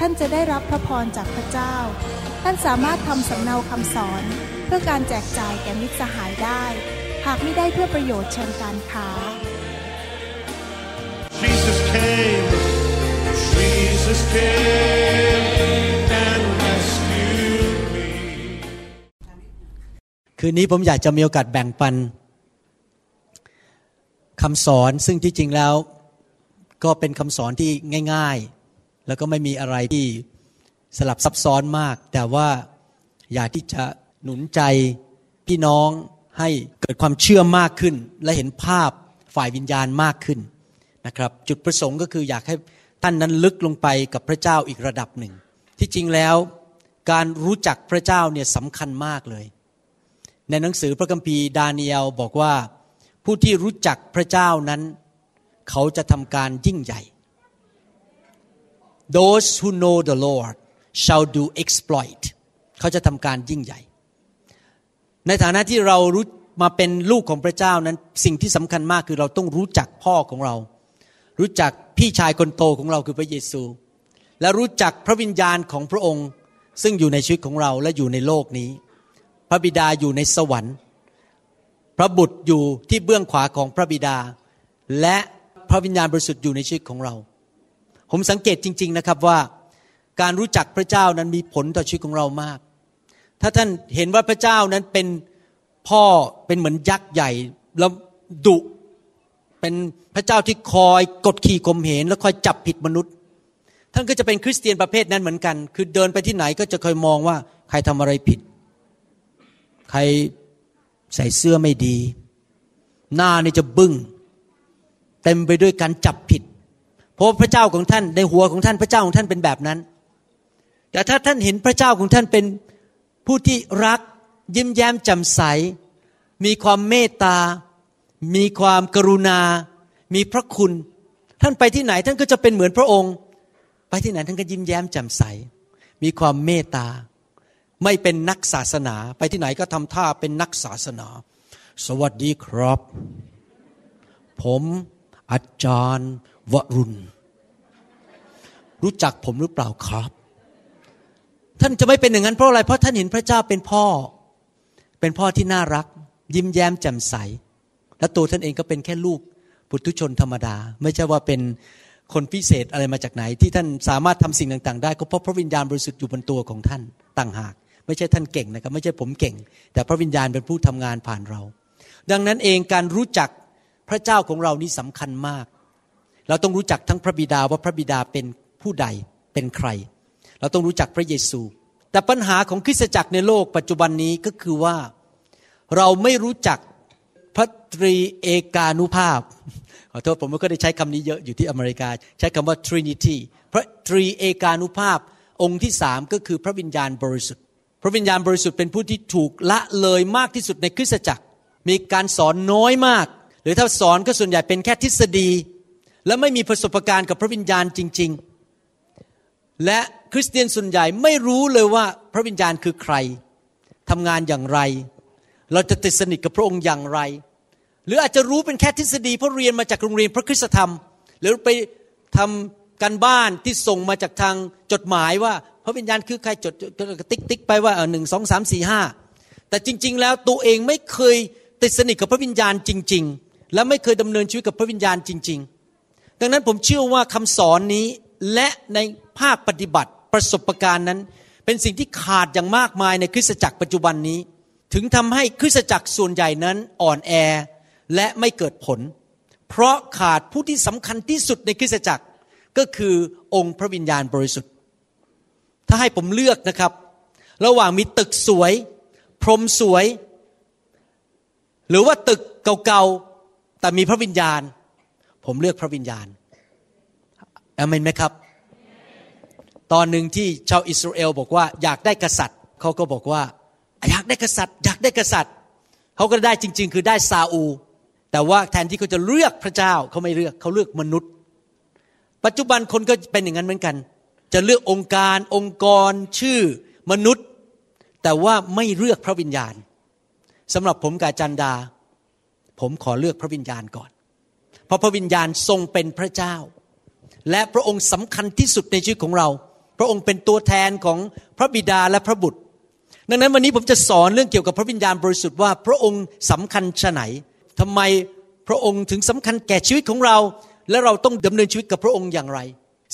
ท่านจะได้รับพระพรจากพระเจ้า ท่านสามารถทำสำเนาคำสอน เพื่อการแจกจ่ายแก่มิตรสหายได้ หากไม่ได้เพื่อประโยชน์เชิงการค้า Jesus came, Jesus came and rescued me. คืนนี้ผมอยากจะมีโอกาสแบ่งปันคำสอนซึ่งที่จริงแล้ว ก็เป็นคำสอนที่ง่าย ๆ แล้วก็ไม่มีอะไรที่สลับซับซ้อนมาก แต่ว่าอยากที่จะหนุนใจพี่น้องให้เกิดความเชื่อมากขึ้น และเห็นภาพฝ่ายวิญญาณมากขึ้นนะครับ จุดประสงค์ก็คืออยากให้ท่านนั้นลึกลงไปกับพระเจ้าอีกระดับหนึ่ง ที่จริงแล้วการรู้จักพระเจ้าเนี่ยสำคัญมากเลย ในหนังสือพระคัมภีร์ดาเนียลบอกว่า ผู้ที่รู้จักพระเจ้านั้น เขาจะทำการยิ่งใหญ่ Those who know the Lord shall do exploit เขาจะทำการยิ่งใหญ่ ในฐานะที่เรารู้มาเป็นลูกของพระเจ้านั้น สิ่งที่สำคัญมากคือเราต้องรู้จักพ่อของเรา รู้จักพี่ชายคนโตของเราคือพระเยซู และรู้จักพระวิญญาณของพระองค์ ซึ่งอยู่ในชีวิตของเราและอยู่ในโลกนี้ พระบิดาอยู่ในสวรรค์ พระบุตรอยู่ที่เบื้องขวาของพระบิดา และพระวิญญาณบริสุทธิ์อยู่ในชีวิตของเรา ผมสังเกตจริง ๆนะครับว่าการรู้จักพระเจ้านั้นมีผลต่อชีวิตของเรามาก ถ้าท่านเห็นว่าพระเจ้านั้นเป็นพ่อเป็นเหมือนยักษ์ใหญ่แล้วดุเป็นพระเจ้าที่คอยกดขี่ข่มเหงแล้วคอยจับผิดมนุษย์ ท่านก็จะเป็นคริสเตียนประเภทนั้นเหมือนกัน คือเดินไปที่ไหนก็จะคอยมองว่าใครทำอะไรผิด ใครใส่เสื้อไม่ดี หน้านี่จะบึง้งเต็มไปด้วยการจับผิด เพราะพระเจ้าของท่านในหัวของท่านพระเจ้าของท่านเป็นแบบนั้น แต่ถ้าท่านเห็นพระเจ้าของท่านเป็นผู้ที่รักยิ้มแย้มแจ่มใส มีความเมตตา มีความกรุณา มีพระคุณ ท่านไปที่ไหนท่านก็จะเป็นเหมือนพระองค์ ไปที่ไหนท่านก็ยิ้มแย้มแจ่มใส มีความเมตตา ไม่เป็นนักศาสนา ไปที่ไหนก็ทำท่าเป็นนักศาสนา สวัสดีครับ ผมอาจารย์ วรุณ รู้จักผมหรือเปล่าครับ ท่านจะไม่เป็นอย่างนั้นเพราะอะไร เพราะท่านเห็นพระเจ้าเป็นพ่อ เป็นพ่อที่น่ารัก ยิ้มแย้มแจ่มใส และตัวท่านเองก็เป็นแค่ลูกปุถุชนธรรมดา ไม่ใช่ว่าเป็นคนพิเศษอะไรมาจากไหน ที่ท่านสามารถทำสิ่งต่าง ๆ ได้ก็เพราะพระวิญญาณบริสุทธิ์อยู่บนตัวของท่านต่างหาก ไม่ใช่ท่านเก่งนะครับ ไม่ใช่ผมเก่ง แต่พระวิญญาณเป็นผู้ทำงานผ่านเรา ดังนั้นเองการรู้จักพระเจ้าของเรานี้สำคัญมาก เราต้องรู้จักทั้งพระบิดาว่าพระบิดาเป็นผู้ใดเป็นใคร เราต้องรู้จักพระเยซู แต่ปัญหาของคริสตจักรในโลกปัจจุบันนี้ก็คือว่าเราไม่รู้จักพระตรีเอกานุภาพขอโทษผมไม่ก็ได้ใช้คำนี้เยอะอยู่ที่อเมริกา ใช้คำว่า Trinity พระตรีเอกานุภาพองค์ที่สามก็คือพระวิญญาณบริสุทธิ์ พระวิญญาณบริสุทธิ์เป็นผู้ที่ถูกละเลยมากที่สุดในคริสตจักร มีการสอนน้อยมาก หรือถ้าสอนก็ส่วนใหญ่เป็นแค่ทฤษฎี และไม่มีประสบการณ์กับพระวิญญาณจริง ๆ และคริสเตียนส่วนใหญ่ไม่รู้เลยว่าพระวิญญาณคือใครทำงานอย่างไร เราจะติดสนิทกับพระองค์อย่างไร หรืออาจจะรู้เป็นแค่ทฤษฎีเพราะเรียนมาจากโรงเรียนพระคุณธรรม หรือไปทำการบ้านที่ส่งมาจากทางจดหมายว่า พระวิญญาณคือใครจดติ๊กติ๊กไปว่าหนึ่งสองสามสี่ห้าแต่จริง ๆ แล้วตัวเองไม่เคยติดสนิทกับพระวิญญาณจริง ๆ และไม่เคยดำเนินชีวิตกับพระวิญญาณจริง ๆ ดังนั้นผมเชื่อว่าคำสอนนี้และในภาคปฏิบัติประสบการณ์นั้น เป็นสิ่งที่ขาดอย่างมากมายในคริสตจักรปัจจุบันนี้ ถึงทำให้คริสตจักรส่วนใหญ่นั้นอ่อนแอและไม่เกิดผล เพราะขาดผู้ที่สำคัญที่สุดในคริสตจักรก็คือองค์พระวิญญาณบริสุทธิ์ ถ้าให้ผมเลือกนะครับ ระหว่างมีตึกสวย พรมสวย หรือว่าตึกเก่าๆแต่มีพระวิญญาณ ผมเลือกพระวิญญาณอเมนไหมครับ ตอนหนึ่งที่ชาวอิสราเอลบอกว่าอยากได้กษัตริย์เขาก็บอกว่า อยากได้กษัตริย์ อยากได้กษัตริย์เขาก็ได้จริง ๆ คือได้ซาอู แต่ว่าแทนที่เขาจะเลือกพระเจ้าเขาไม่เลือกเขาเลือกมนุษย์ ปัจจุบันคนก็เป็นอย่างนั้นเหมือนกัน จะเลือกองค์การองค์กรชื่อมนุษย์ แต่ว่าไม่เลือกพระวิญญาณสำหรับผมกาจันดา ผมขอเลือกพระวิญญาณก่อน ราะพระวิญญาณทรงเป็นพระเจ้า และพระองค์สำคัญที่สุดในชีวิตของเรา พระองค์เป็นตัวแทนของพระบิดาและพระบุตร ดังนั้นวันนี้ผมจะสอนเรื่องเกี่ยวกับพระวิญญาณบริสุทธิ์ว่าพระองค์สำคัญชะไหนทำไมพระองค์ถึงสำคัญแก่ชีวิตของเรา และเราต้องดำเนินชีวิตกับพระองค์อย่างไร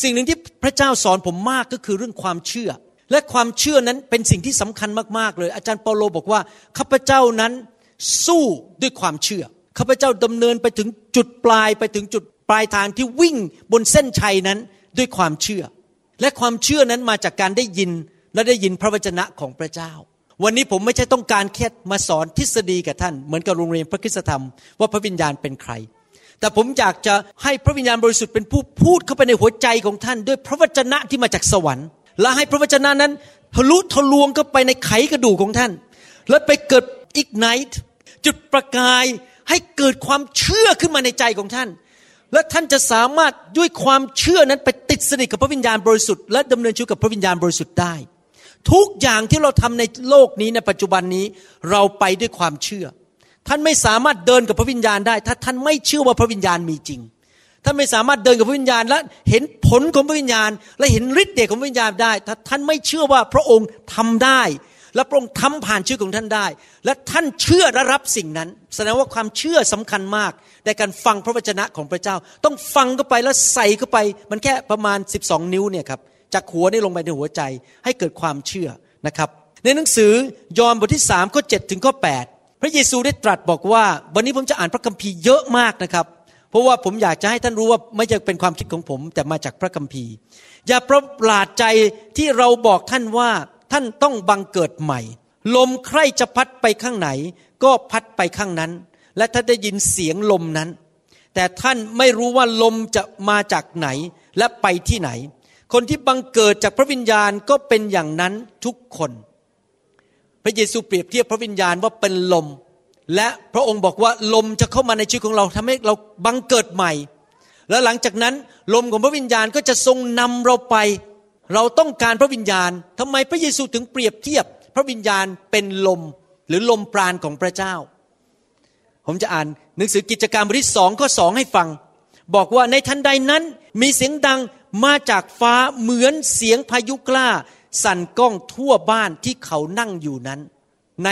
สิ่งหนึ่งที่พระเจ้าสอนผมมากก็คือเรื่องความเชื่อ และความเชื่อนั้นเป็นสิ่งที่สำคัญมากๆเลย อาจารย์เปาโลบอกว่าข้าพเจ้านั้นสู้ด้วยความเชื่อ ข้าพเจ้าดำเนินไปถึงจุดปลายไปถึงจุดปลายทางที่วิ่งบนเส้นชัยนั้นด้วยความเชื่อ และความเชื่อนั้นมาจากการได้ยินและได้ยินพระวจนะของพระเจ้า วันนี้ผมไม่ใช่ต้องการแค่มาสอนทฤษฎีกับท่าน เหมือนกับโรงเรียนพระคุณธรรม ว่าพระวิญญาณเป็นใคร แต่ผมอยากจะให้พระวิญญาณบริสุทธิ์เป็นผู้พูดเข้าไปในหัวใจของท่าน ด้วยพระวจนะที่มาจากสวรรค์ และให้พระวจนะนั้นทะลุทะลวงเข้าไปในไขกระดูกของท่าน และไปเกิดอีกไนท์จุดประกาย ให้เกิดความเชื่อขึ้นมาในใจของท่าน และท่านจะสามารถด้วยความเชื่อนั้นไปติดสนิทกับพระวิญญาณบริสุทธิ์และดำเนินชีวิตกับพระวิญญาณบริสุทธิ์ได้ ทุกอย่างที่เราทำในโลกนี้ในปัจจุบันนี้เราไปด้วยความเชื่อ ท่านไม่สามารถเดินกับพระวิญญาณได้ ถ้าท่านไม่เชื่อว่าพระวิญญาณมีจริงท่านไม่สามารถเดินกับพระวิญญาณและเห็นผลของพระวิญญาณ และเห็นฤทธิ์เดชของพระวิญญาณได้ ถ้าท่านไม่เชื่อว่าพระองค์ทำได้ และพระองค์ทำผ่านชื่อของท่านได้ และท่านเชื่อและรับสิ่งนั้น แสดงว่าความเชื่อสำคัญมาก ในการฟังพระวจนะของพระเจ้า ต้องฟังเข้าไปแล้วใส่เข้าไป มันแค่ประมาณ 12 นิ้วเนี่ยครับจากหัวนี่ลงไปในหัวใจ ให้เกิดความเชื่อนะครับ ในหนังสือยอห์นบทที่3ข้อ7ถึงข้อ8พระเยซูได้ตรัสบอกว่า วันนี้ผมจะอ่านพระคัมภีร์เยอะมากนะครับเพราะว่าผมอยากจะให้ท่านรู้ว่าไม่ใช่เป็นความคิดของผม แต่มาจากพระคัมภีร์ อย่าประหลาดใจที่เราบอกท่านว่า ท่านต้องบังเกิดใหม่ ลมใครจะพัดไปข้างไหน ก็พัดไปข้างนั้น และท่านได้ยินเสียงลมนั้น แต่ท่านไม่รู้ว่าลมจะมาจากไหนและไปที่ไหน คนที่บังเกิดจากพระวิญญาณก็เป็นอย่างนั้นทุกคน พระเยซูเปรียบเทียบพระวิญญาณว่าเป็นลม และพระองค์บอกว่าลมจะเข้ามาในชีวิตของเราทำให้เราบังเกิดใหม่ และหลังจากนั้นลมของพระวิญญาณก็จะทรงนำเราไป เราต้องการพระวิญญาณทำไมพระเยซูถึงเปรียบเทียบ พระวิญญาณเป็นลมหรือลมปราณของพระเจ้า ผมจะอ่านหนังสือกิจการบทที่สองข้อสองให้ฟัง บอกว่าในทันใดนั้นมีเสียงดังมาจากฟ้าเหมือนเสียงพายุกล้า สั่นก้องทั่วบ้านที่เขานั่งอยู่นั้น ใน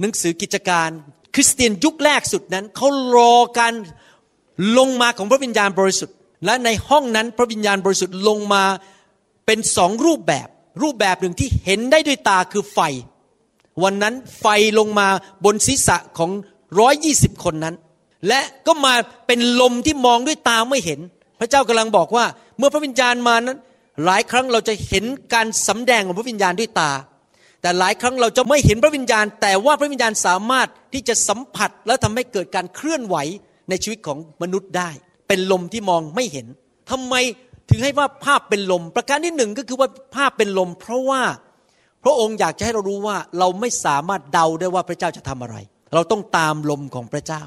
หนังสือกิจการ คริสเตียนยุคแรกสุดนั้นเขารอการลงมาของพระวิญญาณบริสุทธิ์ และในห้องนั้นพระวิญญาณบริสุทธิ์ลงมา เป็นสองรูปแบบ รูปแบบหนึ่งที่เห็นได้ด้วยตาคือไฟ วันนั้นไฟลงมาบนศีรษะของร้อยยี่สิบคนนั้น และก็มาเป็นลมที่มองด้วยตาไม่เห็น พระเจ้ากำลังบอกว่า เมื่อพระวิญญาณมานั้น หลายครั้งเราจะเห็นการสำแดงของพระวิญญาณด้วยตา แต่หลายครั้งเราจะไม่เห็นพระวิญญาณ แต่ว่าพระวิญญาณสามารถที่จะสัมผัสแล้วทำให้เกิดการเคลื่อนไหวในชีวิตของมนุษย์ได้ เป็นลมที่มองไม่เห็นทำไม ถึงให้ว่าภาพเป็นลม ประการที่หนึ่งก็คือว่าภาพเป็นลม เพราะว่าพระองค์อยากจะให้เรารู้ว่าเราไม่สามารถเดาได้ว่าพระเจ้าจะทำอะไร เราต้องตามลมของพระเจ้า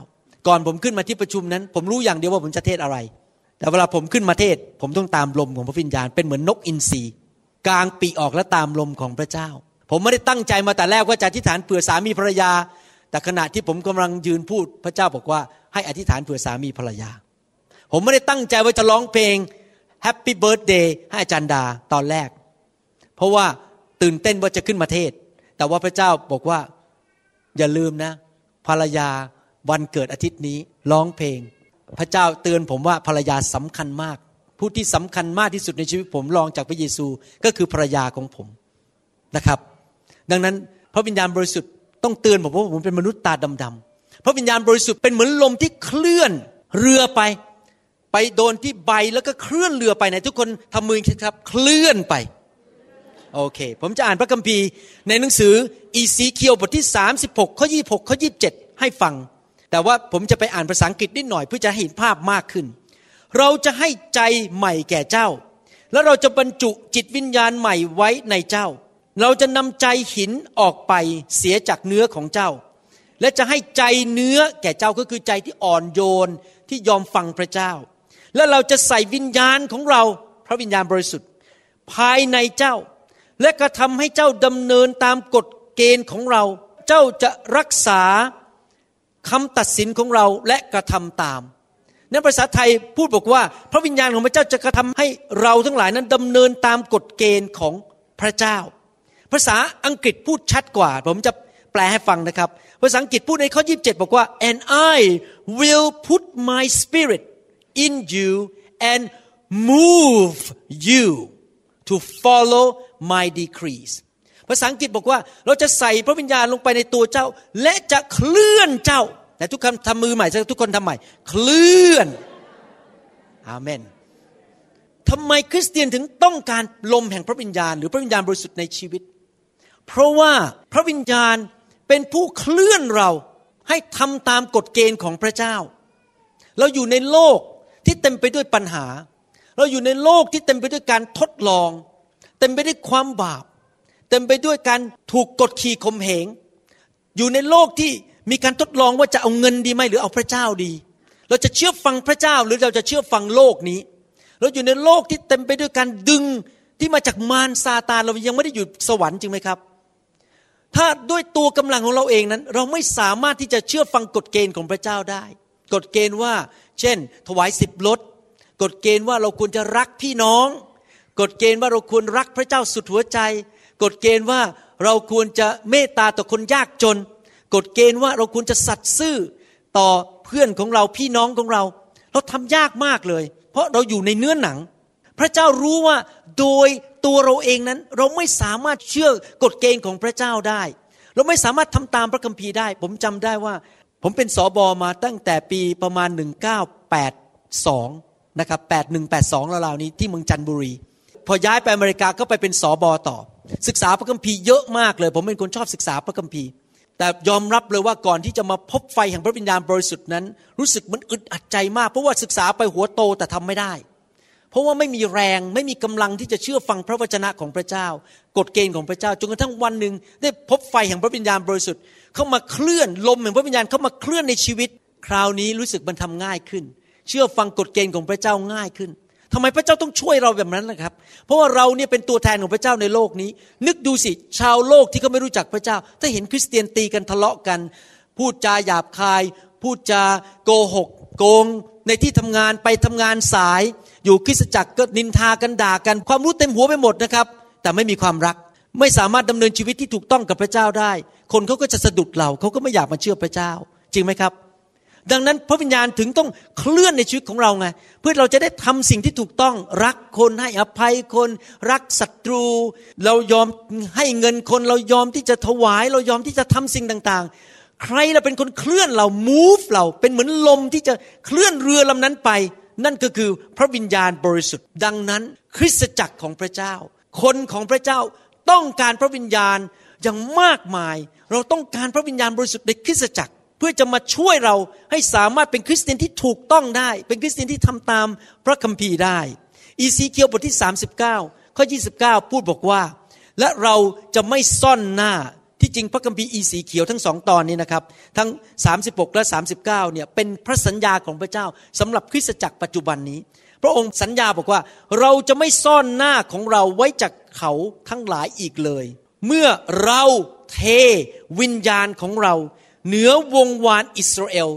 ก่อนผมขึ้นมาที่ประชุมนั้น ผมรู้อย่างเดียวว่าผมจะเทศอะไร แต่เวลาผมขึ้นมาเทศ ผมต้องตามลมของพระวิญญาณเป็นเหมือนนกอินทรีกลางปีออกและตามลมของพระเจ้า ผมไม่ได้ตั้งใจมาแต่แรกว่าจะอธิษฐานเผื่อสามีภรรยา แต่ขณะที่ผมกำลังยืนพูด พระเจ้าบอกว่าให้อธิษฐานเผื่อสามีภรรยา ผมไม่ได้ตั้งใจว่าจะร้องเพลง Happy Birthday ให้อาจารย์ดาตอนแรก เพราะว่าตื่นเต้นว่าจะขึ้นมาเทศ แต่ว่าพระเจ้าบอกว่าอย่าลืมนะ ภรรยาวันเกิดอาทิตย์นี้ร้องเพลง พระเจ้าเตือนผมว่าภรรยาสำคัญมาก ผู้ที่สำคัญมากที่สุดในชีวิตผมรองจากพระเยซูก็คือภรรยาของผมนะครับ ดังนั้นพระวิญญาณบริสุทธิ์ต้องเตือนผมว่าผมเป็นมนุษย์ตาดำๆพระวิญญาณบริสุทธิ์เป็นเหมือนลมที่เคลื่อนเรือไป ไปโดนที่ใบแล้วก็เคลื่อนเรือไปไหนทุกคนทำมือครับ เคลื่อนไปโอเค ผมจะอ่านพระคัมภีร์ในหนังสืออีสีเคียวบทที่ 36 ข้อ 26 ข้อ 27 ให้ฟัง แต่ว่าผมจะไปอ่านภาษาอังกฤษนิดหน่อยเพื่อจะเห็นภาพมากขึ้น เราจะให้ใจใหม่แก่เจ้า แล้วเราจะบรรจุจิตวิญญาณใหม่ไว้ในเจ้า เราจะนำใจหินออกไปเสียจากเนื้อของเจ้า และจะให้ใจเนื้อแก่เจ้าก็คือใจที่อ่อนโยนที่ยอมฟังพระเจ้า และเราจะใส่วิญญาณของเราพระวิญญาณบริสุทธิ์ ภายในเจ้า และกระทำให้เจ้าดำเนินตามกฎเกณฑ์ของเรา เจ้าจะรักษาคำตัดสินของเราและกระทำตามในภาษาไทยพูดบอกว่า พระวิญญาณของพระเจ้าจะกระทำให้เราทั้งหลายนั้นดำเนินตามกฎเกณฑ์ของพระเจ้า ภาษาอังกฤษพูดชัดกว่า ผมจะแปลให้ฟังนะครับ ภาษาอังกฤษพูดในข้อ 27 บอกว่า and I will put my spirit in you and move you to follow my decrees ภาษาอังกฤษบอกว่า เราจะใส่พระวิญญาณลงไปในตัวเจ้า และจะเคลื่อนเจ้าแต่ทุกคนทำมือใหม่ทุกคนทำใหม่ เคลื่อนอาเมนทำไมคริสเตียนถึงต้องการลมแห่งพระวิญญาณ หรือพระวิญญาณบริสุทธิ์ในชีวิต เพราะว่าพระวิญญาณเป็นผู้เคลื่อนเราให้ทำตามกฎเกณฑ์ของพระเจ้า เราอยู่ในโลก ที่เต็มไปด้วยปัญหา เราอยู่ในโลกที่เต็มไปด้วยการทดลอง เต็มไปด้วยความบาป เต็มไปด้วยการถูกกดขี่ข่มเหง อยู่ในโลกที่มีการทดลองว่าจะเอาเงินดีไหมหรือเอาพระเจ้าดี เราจะเชื่อฟังพระเจ้าหรือเราจะเชื่อฟังโลกนี้ เราอยู่ในโลกที่เต็มไปด้วยการดึงที่มาจากมารซาตานเรายังไม่ได้อยู่สวรรค์จริงไหมครับ ถ้าด้วยตัวกำลังของเราเองนั้น เราไม่สามารถที่จะเชื่อฟังกฎเกณฑ์ของพระเจ้าได้ กฎเกณฑ์ว่า เช่น ถวายสิบลดกฎเกณฑ์ว่าเราควรจะรักพี่น้อง กฎเกณฑ์ว่าเราควรรักพระเจ้าสุดหัวใจ กฎเกณฑ์ว่าเราควรจะเมตตาต่อคนยากจน กฎเกณฑ์ว่าเราควรจะสัตย์ซื่อต่อเพื่อนของเราพี่น้องของเรา เราทำยากมากเลย เพราะเราอยู่ในเนื้อหนัง พระเจ้ารู้ว่าโดยตัวเราเองนั้น เราไม่สามารถเชื่อกฎเกณฑ์ของพระเจ้าได้ เราไม่สามารถทำตามพระคัมภีร์ได้ ผมจำได้ว่า ผมเป็นสอบอมาตั้งแต่ปีประมาณ 1982นะครับ8182ราวนี้ที่เมืองจันทบุรี พอย้ายไปอเมริกาก็ไปเป็นสอบอต่อ ศึกษาพระคัมภีร์เยอะมากเลย ผมเป็นคนชอบศึกษาพระคัมภีร์ แต่ยอมรับเลยว่าก่อนที่จะมาพบไฟแห่งพระวิญญาณบริสุทธิ์นั้น รู้สึกมันอึดอัดใจมาก เพราะว่าศึกษาไปหัวโตแต่ทำไม่ได้ เพราะว่าไม่มีแรงไม่มีกำลังที่จะเชื่อฟังพระวจนะของพระเจ้ากฎเกณฑ์ของพระเจ้าจนกระทั่งวันหนึ่งได้พบไฟแห่งพระวิญญาณบริสุทธิ์ เข้ามาเคลื่อนลมแห่งพระวิญญาณเข้ามาเคลื่อนในชีวิต คราวนี้รู้สึกมันทำง่ายขึ้น เชื่อฟังกฎเกณฑ์ของพระเจ้าง่ายขึ้นทำไมพระเจ้าต้องช่วยเราแบบนั้นนะครับ เพราะว่าเราเนี่ยเป็นตัวแทนของพระเจ้าในโลกนี้ นึกดูสิชาวโลกที่เขาไม่รู้จักพระเจ้า ถ้าเห็นคริสเตียนตีกันทะเลาะกัน พูดจาหยาบคาย พูดจาโกหก โกง ในที่ทำงานไปทำงานสาย อยู่คริสตจักรก็นินทากันด่ากัน ความรู้เต็มหัวไปหมดนะครับ แต่ไม่มีความรักไม่สามารถดำเนินชีวิตที่ถูกต้องกับพระเจ้าได้ คนเขาก็จะสะดุดเราเขาก็ไม่อยากมาเชื่อพระเจ้า จริงไหมครับ ดังนั้นพระวิญญาณถึงต้องเคลื่อนในชีวิตของเราไงเพื่อเราจะได้ทำสิ่งที่ถูกต้อง รักคนให้อภัยคน รักศัตรู เรายอมให้เงินคนเรายอมที่จะถวาย เรายอมที่จะทำสิ่งต่างๆ ใครเราเป็นคนเคลื่อนเรา move เราเป็นเหมือนลมที่จะเคลื่อนเรือลำนั้นไป นั่นก็คือพระวิญญาณบริสุทธิ์ ดังนั้น คริสตจักรของพระเจ้า คนของพระเจ้าต้องการพระวิญญาณ อย่างมากมาย เราต้องการพระวิญญาณบริสุทธิ์ในคริสตจักร เพื่อจะมาช่วยเราให้สามารถเป็นคริสเตียนที่ถูกต้องได้ เป็นคริสเตียนที่ทำตามพระคัมภีร์ได้ เอเสเคียลบทที่ 39 ข้อ 29 พูดบอกว่า และเราจะไม่ซ่อนหน้าที่จริงพระคัมภีร์เอเสเคียลทั้งสองตอนนี้นะครับ ทั้ง 36 และ 39เนี่ยเป็นพระสัญญาของพระเจ้าสำหรับคริสตจักรปัจจุบันนี้ พระองค์สัญญาบอกว่าเราจะไม่ซ่อนหน้าของเราไว้จากเขาทั้งหลายอีกเลย เมื่อเราเทวิญญาณของเรา เหนือวงวานอิสราเอล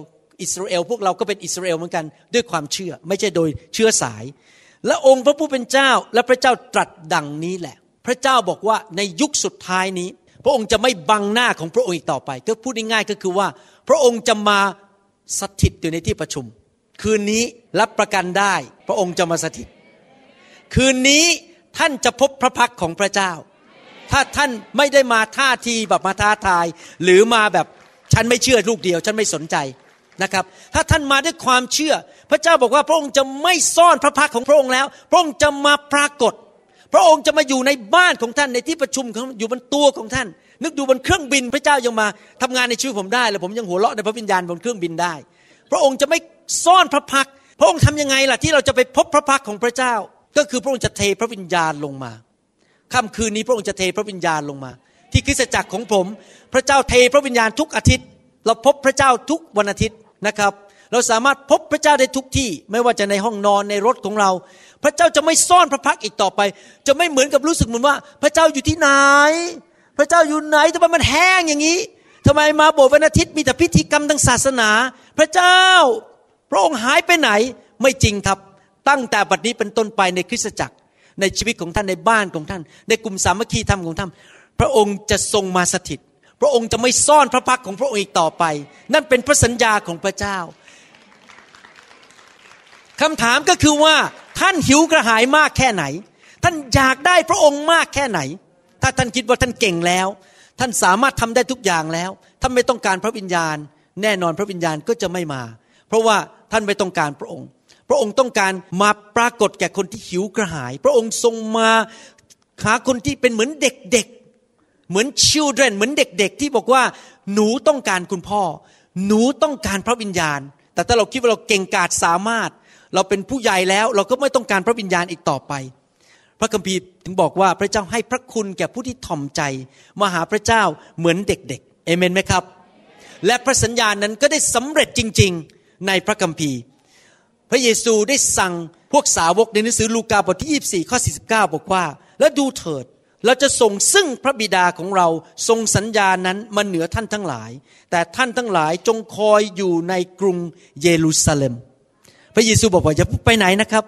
อิสราเอลพวกเราก็เป็นอิสราเอลเหมือนกัน ด้วยความเชื่อ ไม่ใช่โดยเชื้อสาย และองค์พระผู้เป็นเจ้าและพระเจ้าตรัสดังนี้แหละ พระเจ้าบอกว่าในยุคสุดท้ายนี้ พระองค์จะไม่บังหน้าของพระองค์อีกต่อไป ก็พูดง่ายๆก็คือว่า พระองค์จะมาสถิตอยู่ในที่ประชุม คืนนี้รับประกันได้ พระองค์จะมาสถิต คืนนี้ท่านจะพบพระพักของพระเจ้า ถ้าท่านไม่ได้มาท่าทีแบบมาท้าทาย หรือมาแบบฉันไม่เชื่อลูกเดียว ฉันไม่สนใจนะครับ ถ้าท่านมาด้วยความเชื่อ พระเจ้าบอกว่าพระองค์จะไม่ซ่อนพระพักของพระองค์แล้ว พระองค์จะมาปรากฏ พระองค์จะมาอยู่ในบ้านของท่านในที่ประชุมของอยู่บนตัวของท่าน นึกดูบนเครื่องบินพระเจ้ายังมาทำงานในชีวิตผมได้แล้วผมยังหัวเราะในพระวิญญาณบนเครื่องบินได้ พระองค์จะไม่ซ่อนพระพัก พระองค์ทำยังไงล่ะที่เราจะไปพบพระพักของพระเจ้า ก็คือพระองค์จะเทพระวิญญาณลงมา ค่ำคืนนี้พระองค์จะเทพระวิญญาณลงมา ที่คริสตจักรของผม พระเจ้าเทพระวิญญาณทุกอาทิตย์ เราพบพระเจ้าทุกวันอาทิตย์นะครับ เราสามารถพบพระเจ้าได้ทุกที่ไม่ว่าจะในห้องนอนในรถของเรา พระเจ้าจะไม่ซ่อนพระพักอีกต่อไป จะไม่เหมือนกับรู้สึกเหมือนว่า พระเจ้าอยู่ที่ไหน พระเจ้าอยู่ไหนทำไมมันแห้งอย่างนี้ทำไมมาโบสถ์วันอาทิตย์มีแต่พิธีกรรมทางศาสนา พระเจ้า พระองค์หายไปไหนไม่จริงครับ ตั้งแต่บัดนี้เป็นต้นไปในคริสตจักร ในชีวิตของท่านในบ้านของท่าน ในกลุ่มสามัคคีธรรมของท่าน พระองค์จะทรงมาสถิต พระองค์จะไม่ซ่อนพระพักของพระองค์อีกต่อไป นั่นเป็นพระสัญญาของพระเจ้าคำถามก็คือว่าท่านหิวกระหายมากแค่ไหน ท่านอยากได้พระองค์มากแค่ไหน ถ้าท่านคิดว่าท่านเก่งแล้ว ท่านสามารถทำได้ทุกอย่างแล้วท่านไม่ต้องการพระวิญญาณ แน่นอนพระวิญญาณก็จะไม่มา เพราะว่าท่านไม่ต้องการพระองค์ พระองค์ต้องการมาปรากฏแก่คนที่หิวกระหาย พระองค์ทรงมาหาคนที่เป็นเหมือนเด็กๆ เหมือน children เหมือนเด็กๆ ที่บอกว่า หนูต้องการคุณพ่อ หนูต้องการพระวิญญาณ แต่ถ้าเราคิดว่าเราเก่งกาจสามารถ เราเป็นผู้ใหญ่แล้วเราก็ไม่ต้องการพระวิญญาณอีกต่อไป พระคัมภีร์ถึงบอกว่าพระเจ้าให้พระคุณแก่ผู้ที่ถ่อมใจ มาหาพระเจ้าเหมือนเด็กๆเอเมนไหมครับ และพระสัญญาณนั้นก็ได้สำเร็จจริง ๆ ในพระคัมภีร์ พระเยซูได้สั่งพวกสาวกในหนังสือลูกาบทที่ 24 ข้อ 49 บอกว่า และดูเถิดเราจะส่งซึ่งพระบิดาของเราทรงสัญญานั้นมาเหนือท่านทั้งหลาย แต่ท่านทั้งหลายจงคอยอยู่ในกรุงเยรูซาเล็ม พระเยซูบอกว่าอย่าไปไหนนะครับ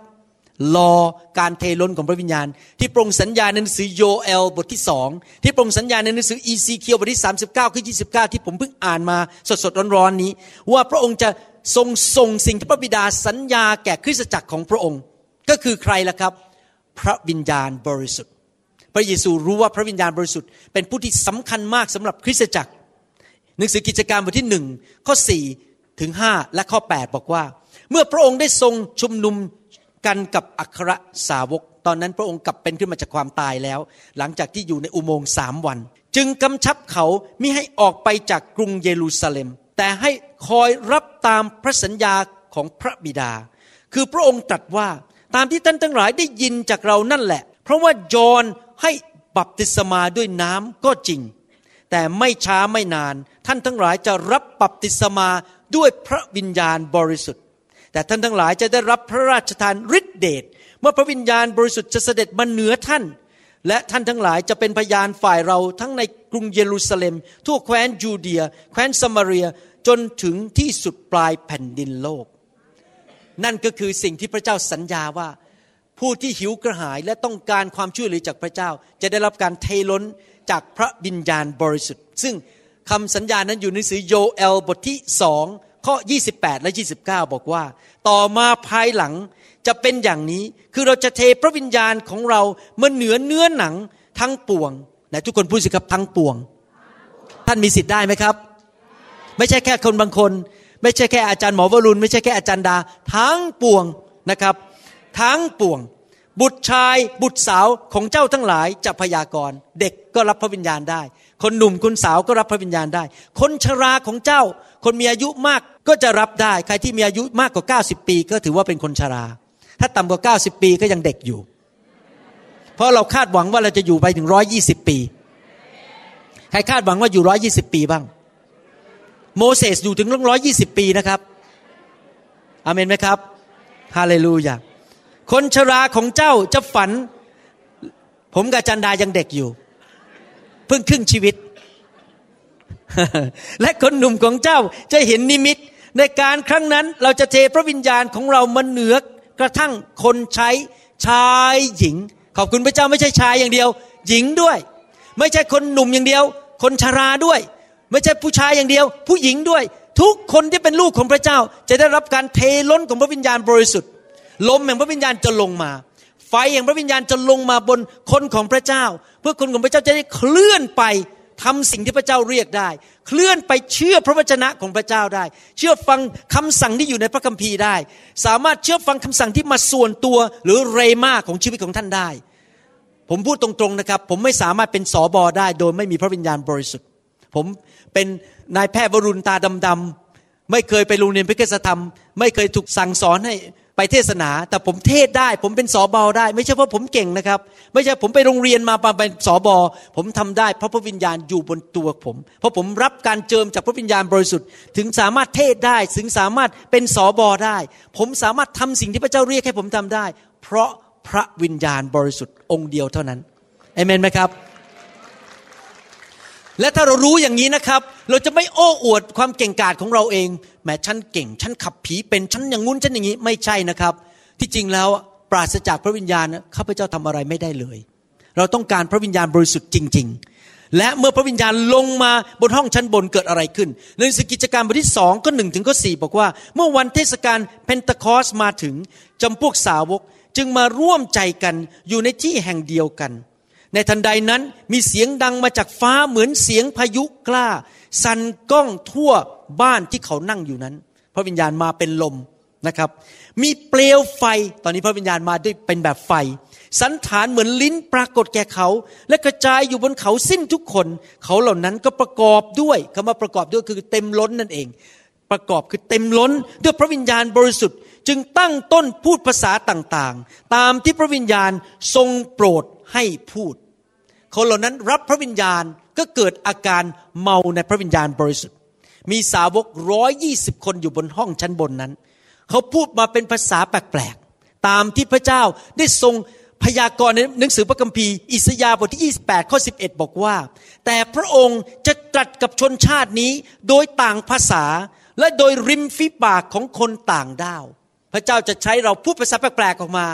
รอการเทล้นของพระวิญญาณ ที่ทรงสัญญาในหนังสือโยเอลบทที่สองที่ทรงสัญญาในหนังสือเอเสเคียลบทที่ 39ข้อ29ที่ผมเพิ่งอ่านมาสดๆร้อนๆนี้ ว่าพระองค์จะ ทรงส่งสิ่งที่พระบิดาสัญญาแก่คริสตจักรของพระองค์ ก็คือใครล่ะครับ พระวิญญาณบริสุทธิ์ พระเยซูรู้ว่าพระวิญญาณบริสุทธิ์เป็นผู้ที่สำคัญมากสำหรับคริสตจักร หนังสือกิจการบทที่หนึ่งข้อ4ถึง5และข้อ 8 บอกว่า เมื่อพระองค์ได้ทรงชุมนุมกันกับอัครสาวก ตอนนั้นพระองค์กลับเป็นขึ้นมาจากความตายแล้ว หลังจากที่อยู่ในอุโมงค์สามวัน จึงกำชับเขามิให้ออกไปจากกรุงเยรูซาเล็ม แต่ให้ คอยรับตามพระสัญญาของพระบิดา คือพระองค์ตรัสว่าตามที่ท่านทั้งหลายได้ยินจากเรานั่นแหละ เพราะว่ายอนให้บัพติศมาด้วยน้ำก็จริง แต่ไม่ช้าไม่นาน ท่านทั้งหลายจะรับบัพติศมาด้วยพระวิญญาณบริสุทธิ์ แต่ท่านทั้งหลายจะได้รับพระราชทานฤทธิเดชเมื่อพระวิญญาณบริสุทธิ์จะเสด็จมาเหนือท่าน และท่านทั้งหลายจะเป็นพยานฝ่ายเราทั้งในกรุงเยรูซาเล็ม ทั่วแคว้นยูเดีย แคว้นสมาเรีย จนถึงที่สุดปลายแผ่นดินโลก นั่นก็คือสิ่งที่พระเจ้าสัญญาว่า ผู้ที่หิวกระหายและต้องการความช่วยเหลือจากพระเจ้า จะได้รับการเทล้นจากพระวิญญาณบริสุทธิ์ ซึ่งคำสัญญานั้นอยู่ในสือโยเอลบทที่สองข้อ 28 และ 29 บอกว่า ต่อมาภายหลังจะเป็นอย่างนี้คือเราจะเทพระวิญญาณของเราเมื่อเหนือเนื้อหนังทั้งปวงไหนทุกคนพูดสิครับทั้งปวง ท่านมีสิทธิ์ได้ไหมครับ ไม่ใช่แค่คนบางคน ไม่ใช่แค่อาจารย์หมอวรุณไม่ใช่แค่อาจารย์ดา ทั้งปวงนะครับ ทั้งปวง บุตรชายบุตรสาวของเจ้าทั้งหลายจะพยากรณ์เด็กก็รับพระวิญญาณได้ คนหนุ่มคนสาวก็รับพระวิญญาณได้ คนชราของเจ้า คนมีอายุมากก็จะรับได้ ใครที่มีอายุมากกว่า 90 ปี ก็ถือว่าเป็นคนชรา ถ้าต่ำกว่า 90 ปีก็ยังเด็กอยู่ เพราะเราคาดหวังว่าเราจะอยู่ไปถึง 120 ปี ใครคาดหวังว่าอยู่ 120 ปีบ้าง โมเสสอยู่ถึงร้อยยี่สิบปีนะครับอเมนไหมครับฮาเลลูยาคนชราของเจ้าจะฝัน ผมกับจันดายังเด็กอยู่ เพิ่งครึ่งชีวิต และคนหนุ่มของเจ้าจะเห็นนิมิต ในการครั้งนั้นเราจะเทพระวิญญาณของเรามาเหนือกระทั่งคนใช้ชายหญิง ขอบคุณพระเจ้าไม่ใช่ชายอย่างเดียว หญิงด้วย ไม่ใช่คนหนุ่มอย่างเดียว คนชราด้วย ไม่ใช่ผู้ชายอย่างเดียว ผู้หญิงด้วย ทุกคนที่เป็นลูกของพระเจ้า จะได้รับการเทล้นของพระวิญญาณบริสุทธิ์ลมแห่งพระวิญญาณจะลงมา ไฟแห่งพระวิญญาณจะลงมาบนคนของพระเจ้า เพื่อคนของพระเจ้าจะได้เคลื่อนไปทำสิ่งที่พระเจ้าเรียกได้ เคลื่อนไปเชื่อพระวจนะของพระเจ้าได้ เชื่อฟังคำสั่งที่อยู่ในพระคัมภีร์ได้ สามารถเชื่อฟังคำสั่งที่มาส่วนตัวหรือเรมาของชีวิตของท่านได้ ผมพูดตรงๆนะครับ ผมไม่สามารถเป็นสอบอได้ โดยไม่มีพระวิญญาณบริสุทธิ์ ผม เป็นนายแพทย์วรุณตาดำๆไม่เคยไปโรงเรียนพิเศษธรรม ไม่เคยถูกสั่งสอนให้ไปเทศนา แต่ผมเทศได้ ผมเป็นสอบอได้ ไม่ใช่เพราะผมเก่งนะครับ ไม่ใช่ผมไปโรงเรียนมาเป็นสอบอผมทำได้ เพราะพระวิญญาณอยู่บนตัวผม เพราะผมรับการเจิมจากพระวิญญาณบริสุทธิ์ ถึงสามารถเทศได้ ถึงสามารถเป็นสอบอได้ ผมสามารถทำสิ่งที่พระเจ้าเรียกให้ผมทำได้ เพราะพระวิญญาณบริสุทธิ์องค์เดียวเท่านั้นเอเมนไหมครับ และถ้าเรารู้อย่างนี้นะครับ เราจะไม่โอ้อวดความเก่งกาจของเราเองแหมฉันเก่งฉันขับผีเป็นฉันอย่างงุ้นฉันอย่างนี้ไม่ใช่นะครับ ที่จริงแล้วปราศจากพระวิญญาณข้าพเจ้าทำอะไรไม่ได้เลย เราต้องการพระวิญญาณบริสุทธิ์จริง ๆ และเมื่อพระวิญญาณลงมาบนห้องชั้นบนเกิดอะไรขึ้นในสกิจการบทที่สองก็หนึ่งถึงก็สี่บอกว่า เมื่อวันเทศกาลเพนตคอสมาถึงจำพวกสาวกจึงมาร่วมใจกันอยู่ในที่แห่งเดียวกัน ในทันใดนั้นมีเสียงดังมาจากฟ้าเหมือนเสียงพายุกล้า สั่นก้องทั่วบ้านที่เขานั่งอยู่นั้น พระวิญญาณมาเป็นลมนะครับ มีเปลวไฟตอนนี้พระวิญญาณมาด้วยเป็นแบบไฟ สันฐานเหมือนลิ้นปรากฏแก่เขา และกระจายอยู่บนเขาสิ้นทุกคน เขาเหล่านั้นก็ประกอบด้วยคำว่าประกอบด้วยคือเต็มล้นนั่นเอง ประกอบคือเต็มล้นด้วยพระวิญญาณบริสุทธิ์ จึงตั้งต้นพูดภาษาต่างๆ ตามที่พระวิญญาณทรงโปรดให้พูด คนเหล่านั้นรับพระวิญญาณก็เกิดอาการเมาในพระวิญญาณบริสุทธิ์ มีสาวกร้อยยี่สิบคนอยู่บนห้องชั้นบนนั้น เขาพูดมาเป็นภาษาแปลกๆ ตามที่พระเจ้าได้ทรงพยากรณ์ในหนังสือพระคัมภีร์อิสยาห์บทที่ 28 ข้อ 11 บอกว่า แต่พระองค์จะตรัสกับชนชาตินี้โดยต่างภาษาและโดยริมฝีปากของคนต่างด้าว พระเจ้าจะใช้เราพูดภาษาแปลกๆออกมา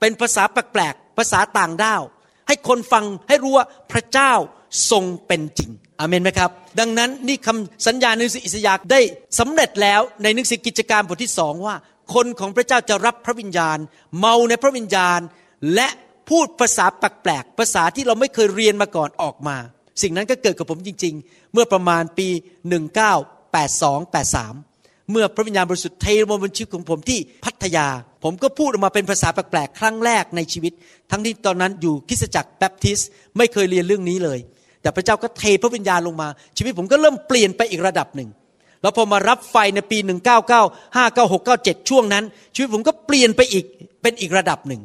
เป็นภาษาแปลกๆภาษาต่างด้าว ให้คนฟังให้รู้ว่าพระเจ้าทรงเป็นจริงอเมนไหมครับ ดังนั้นนี่คำสัญญาในหนังสืออิสยาห์ได้สำเร็จแล้วในหนังสือกิจการบทที่สองว่า คนของพระเจ้าจะรับพระวิญญาณ เมาในพระวิญญาณ และพูดภาษาแปลกๆภาษาที่เราไม่เคยเรียนมาก่อนออกมา สิ่งนั้นก็เกิดกับผมจริง ๆ เมื่อประมาณปี 1982 83 เมื่อพระวิญญาณบริสุทธิ์เทลงบนชีวิตของผมที่พัทยา ผมก็พูดออกมาเป็นภาษาแปลกๆครั้งแรกในชีวิต ทั้งที่ตอนนั้นอยู่คริสตจักรแบปทิสไม่เคยเรียนเรื่องนี้เลย แต่พระเจ้าก็เทพระวิญญาณลงมา ชีวิตผมก็เริ่มเปลี่ยนไปอีกระดับหนึ่ง แล้วพอมารับไฟในปี 199 596 97 ช่วงนั้น ชีวิตผมก็เปลี่ยนไปอีกเป็นอีกระดับหนึ่ง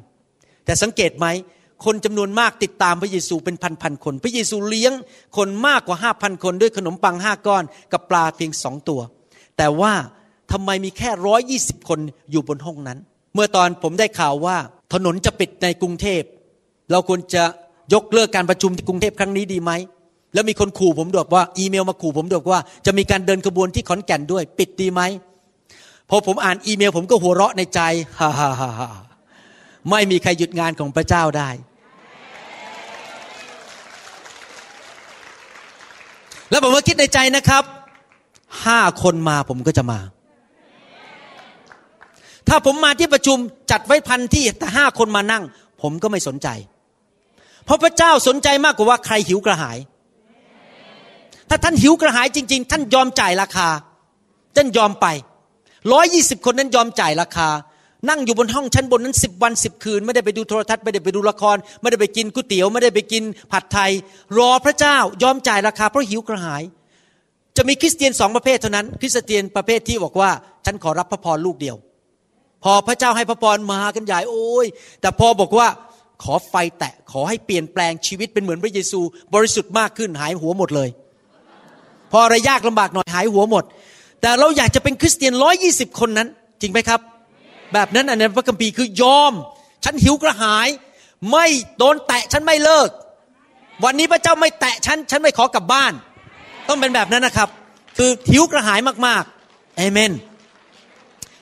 แต่สังเกตไหมคนจำนวนมากติดตามพระเยซูเป็นพันๆคน พระเยซูเลี้ยงคนมากกว่าห้าพันคนด้วยขนมปังห้าก้อนกับปลาเพียงสองตัว แต่ว่าทำไมมีแค่ร้อยยี่สิบคนอยู่บนห้องนั้น เมื่อตอนผมได้ข่าวว่าถนนจะปิดในกรุงเทพ เราควรจะยกเลิกการประชุมที่กรุงเทพครั้งนี้ดีไหม แล้วมีคนขู่ผมด้วยว่าอีเมลมาขู่ผมด้วยว่าจะมีการเดินขบวนที่ขอนแก่นด้วย ปิดดีไหมพอผมอ่านอีเมล ผมก็หัวเราะในใจฮ่าฮ่าฮ่าฮ่าไม่มีใครหยุดงานของพระเจ้าได้ แล้วผมก็คิดในใจนะครับ ห้าคนมาผมก็จะมา ถ้าผมมาที่ประชุมจัดไว้พันที่แต่ห้าคนมานั่ง ผมก็ไม่สนใจ เพราะพระเจ้าสนใจมากกว่าว่าใครหิวกระหาย ถ้าท่านหิวกระหายจริง ๆ ท่านยอมจ่ายราคา ท่านยอมไปร้อยยี่สิบคนนั้นยอมจ่ายราคา นั่งอยู่บนห้องชั้นบนนั้นสิบวันสิบคืน ไม่ได้ไปดูโทรทัศน์ไม่ได้ไปดูละคร ไม่ได้ไปกินก๋วยเตี๋ยว ไม่ได้ไปกินผัดไทย รอพระเจ้ายอมจ่ายราคาเพราะหิวกระหาย จะมีคริสเตียนสองประเภทเท่านั้น คริสเตียนประเภทที่บอกว่าฉันขอรับพระพรลูกเดียว พอพระเจ้าให้พระพรมากันใหญ่โอ้ย แต่พอบอกว่าขอไฟแตะขอให้เปลี่ยนแปลงชีวิตเป็นเหมือนพระเยซู บริสุทธิ์มากขึ้นหายหัวหมดเลย พออะไรยากลำบากหน่อยหายหัวหมด แต่เราอยากจะเป็นคริสเตียนร้อยยี่สิบคนนั้น จริงไหมครับ แบบนั้นอันนั้นพระคัมภีร์คือยอม ฉันหิวกระหาย ไม่โดนแตะฉันไม่เลิก วันนี้พระเจ้าไม่แตะฉัน ฉันไม่ขอกลับบ้าน ต้องเป็นแบบนั้นนะครับ คือหิวกระหายมากๆเอเมน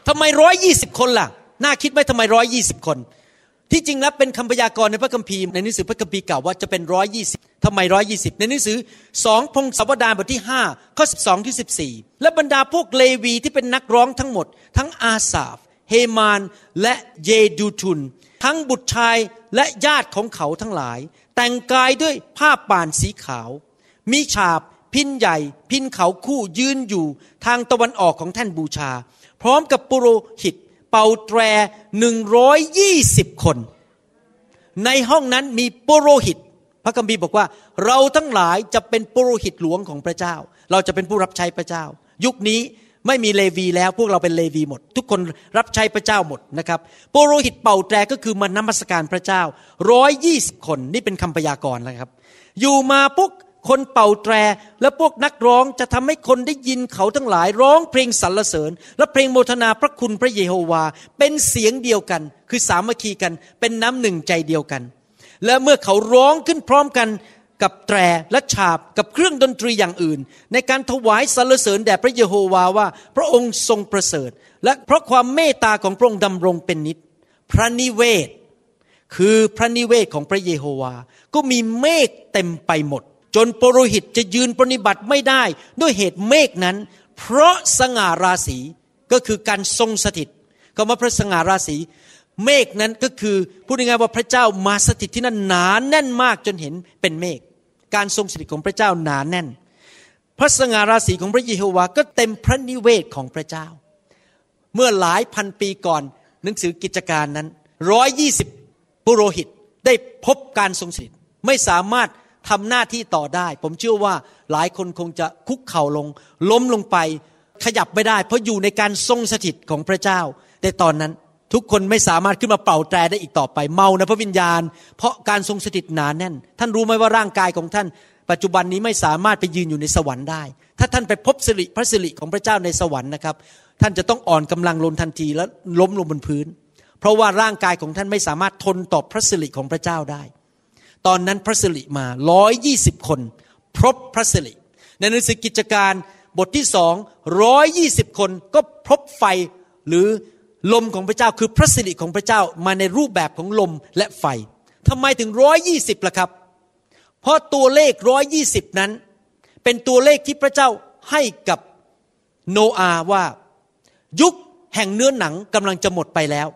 ทำไมร้อยยี่สิบคนล่ะ น่าคิดไหมทำไมร้อยยี่สิบคน ที่จริงแล้วเป็นคำพยากรณ์ในพระคัมภีร์ในหนังสือพระคัมภีร์เก่าว่าจะเป็นร้อยยี่สิบทำไมร้อยยี่สิบในหนังสือสองพงศาวดารบทที่ห้าข้อสิบสองที่สิบสี่และบรรดาพวกเลวีที่เป็นนักร้องทั้งหมด ทั้งอาสาฟเฮมานและเยดูทุน ทั้งบุตรชายและญาติของเขาทั้งหลาย แต่งกายด้วยผ้าป่านสีขาว มีฉาบ พินใหญ่ พินเขาคู่ยืนอยู่ทางตะวันออกของแท่นบูชา พร้อมกับปุโรหิต เป่าแตรหนึ่งร้อยยี่สิบคน ในห้องนั้นมีปุโรหิต พระคัมภีร์บอกว่า เราทั้งหลายจะเป็นปุโรหิตหลวงของพระเจ้า เราจะเป็นผู้รับใช้พระเจ้า ยุคนี้ไม่มีเลวีแล้วพวกเราเป็นเลวีหมด ทุกคนรับใช้พระเจ้าหมดนะครับปุโรหิตเป่าแตรก็คือมานมัสการพระเจ้าร้อยยี่สิบคนนี่เป็นคำพยากรณ์แล้วครับ อยู่มาพวก คนเป่าแตร และพวกนักร้องจะทำให้คนได้ยินเขาทั้งหลาย ร้องเพลงสรรเสริญ และเพลงโมทนาพระคุณพระเยโฮวา เป็นเสียงเดียวกัน คือสามัคคีกันเป็นน้ำหนึ่งใจเดียวกัน และเมื่อเขาร้องขึ้นพร้อมกันกับแตรและฉาบกับเครื่องดนตรีอย่างอื่น ในการถวายสรรเสริญแด่พระเยโฮวาว่า พระองค์ทรงประเสริฐ และเพราะความเมตตาของพระองค์ดำรงเป็นนิจพระนิเวศ คือพระนิเวศของพระเยโฮวา ก็มีเมฆเต็มไปหมด จนปุโรหิตจะยืนปฏิบัติไม่ได้ด้วยเหตุเมฆนั้น เพราะสง่าราศีก็คือการทรงสถิตคำว่าพระสง่าราศีเมฆนั้นก็คือพูดง่ายๆว่าพระเจ้ามาสถิตที่นั่นหนาแน่นมากจนเห็นเป็นเมฆการทรงสถิตของพระเจ้าหนาแน่น พระสง่าราศีของพระเยโฮวาก็เต็มพระนิเวศของพระเจ้า เมื่อหลายพันปีก่อนหนังสือกิจการนั้นร้อยยี่สิบปุโรหิตได้พบการทรงสถิตไม่สามารถ ทำหน้าที่ต่อได้ ผมเชื่อว่าหลายคนคงจะคุกเข่าลง ล้มลงไป ขยับไม่ได้ เพราะอยู่ในการทรงสถิตของพระเจ้า แต่ตอนนั้นทุกคนไม่สามารถขึ้นมาเป่าแตรได้อีกต่อไปเมาในพระวิญญาณ เพราะการทรงสถิตหนาแน่น ท่านรู้ไหมว่าร่างกายของท่าน ปัจจุบันนี้ไม่สามารถไปยืนอยู่ในสวรรค์ได้ ถ้าท่านไปพบสิริพระสิริของพระเจ้าในสวรรค์นะครับ ท่านจะต้องอ่อนกำลังลงทันทีแล้วล้มลงบนพื้น เพราะว่าร่างกายของท่านไม่สามารถทนต่อพระสิริของพระเจ้าได้ ตอนนั้นพระสิริมาร้อยยี่สิบคน พบพระสิริในหนังสือกิจการบทที่สองร้อยยี่สิบคนก็พบไฟหรือลมของพระเจ้าคือพระสิริของพระเจ้ามาในรูปแบบของลมและไฟทำไมถึงร้อยยี่สิบล่ะครับ เพราะตัวเลขร้อยยี่สิบนั้น เป็นตัวเลขที่พระเจ้าให้กับโนอาว่า ยุคแห่งเนื้อหนังกำลังจะหมดไปแล้ว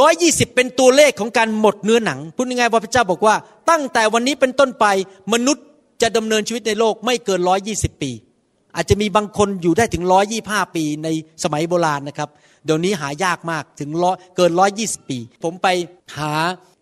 ร้อยยี่สิบเป็นตัวเลขของการหมดเนื้อหนังพูดง่ายๆว่าพระเจ้าบอกว่า ตั้งแต่วันนี้เป็นต้นไปมนุษย์จะดำเนินชีวิตในโลกไม่เกินร้อยยี่สิบปี อาจจะมีบางคนอยู่ได้ถึงร้อยยี่ห้าปีในสมัยโบราณนะครับ เดี๋ยวนี้หายากมากถึงร้อยเกินร้อยยี่สิบปี ผมไปหา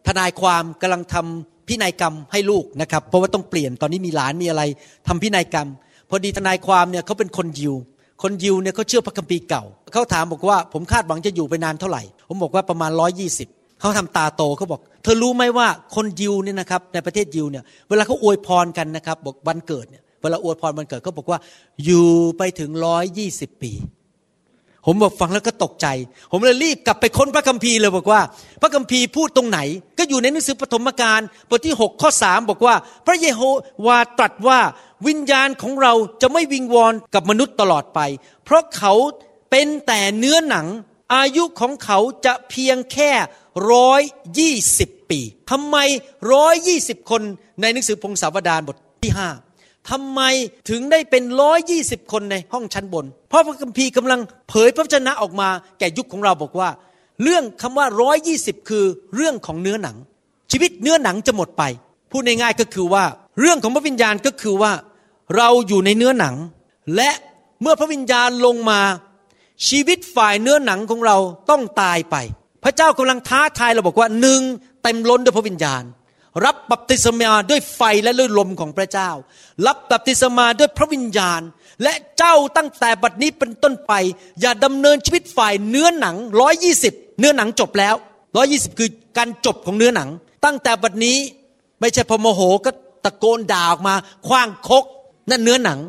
ทนายความกำลังทำพินัยกรรมให้ลูกนะครับ เพราะว่าต้องเปลี่ยนตอนนี้มีหลานมีอะไรทำพินัยกรรม พอดีทนายความเนี่ยเขาเป็นคนยิว คนยิวเนี่ยเขาเชื่อพระคัมภีร์เก่า เขาถามบอกว่าผมคาดหวังจะอยู่ไปนานเท่าไหร่ ผมบอกว่าประมาณร้อยี่สิบเขาทำตาโตเขาบอก เธอรู้ไหมว่าคนยิวเนี่ยนะครับในประเทศยิวเนี่ยเวลาเขาอวยพรกันนะครับบอกวันเกิดเนี่ยเวลาอวยพรมันเกิดเขาบอกว่า อยู่ไปถึงร้อยยี่สิบปี ผมบอกฟังแล้วก็ตกใจ ผมเลยรีบกลับไปค้นพระคัมภีร์เลยบอกว่า พระคัมภีร์พูดตรงไหน ก็อยู่ในหนังสือปฐมกาลบทที่ 6 ข้อ 3 บอกว่า พระเยโฮวาตรัสว่า วิญญาณของเราจะไม่วิงวอนกับมนุษย์ตลอดไป เพราะเขาเป็นแต่เนื้อหนัง อายุของเขาจะเพียงแค่ร้อยยี่สิบปีทำไมร้อยยี่สิบคนในหนังสือพงศาวดารบทที่ห้าทำไมถึงได้เป็นร้อยยี่สิบคนในห้องชั้นบน เพราะพระคัมภีร์กำลังเผยพระชนะออกมาแก่ยุคของเราบอกว่า เรื่องคำว่าร้อยยี่สิบคือเรื่องของเนื้อหนัง ชีวิตเนื้อหนังจะหมดไป พูดง่ายๆก็คือว่า เรื่องของพระวิญญาณก็คือว่า เราอยู่ในเนื้อหนัง และเมื่อพระวิญญาณลงมา ชีวิตฝ่ายเนื้อหนังของเราต้องตายไป พระเจ้ากำลังท้าทายเราบอกว่าหนึ่งเต็มล้นด้วยพระวิญญาณ รับบัพติศมาด้วยไฟและด้วยลมของพระเจ้า รับบัพติศมาด้วยพระวิญญาณ และเจ้าตั้งแต่บัดนี้เป็นต้นไป อย่าดำเนินชีวิตฝ่ายเนื้อหนังร้อยยี่สิบเนื้อหนังจบแล้วร้อยี่สิบคือการจบของเนื้อหนัง ตั้งแต่บัดนี้ไม่ใช่พอโมโหก็ตะโกนด่าออกมาคว้างคก นั่นเนื้อหนัง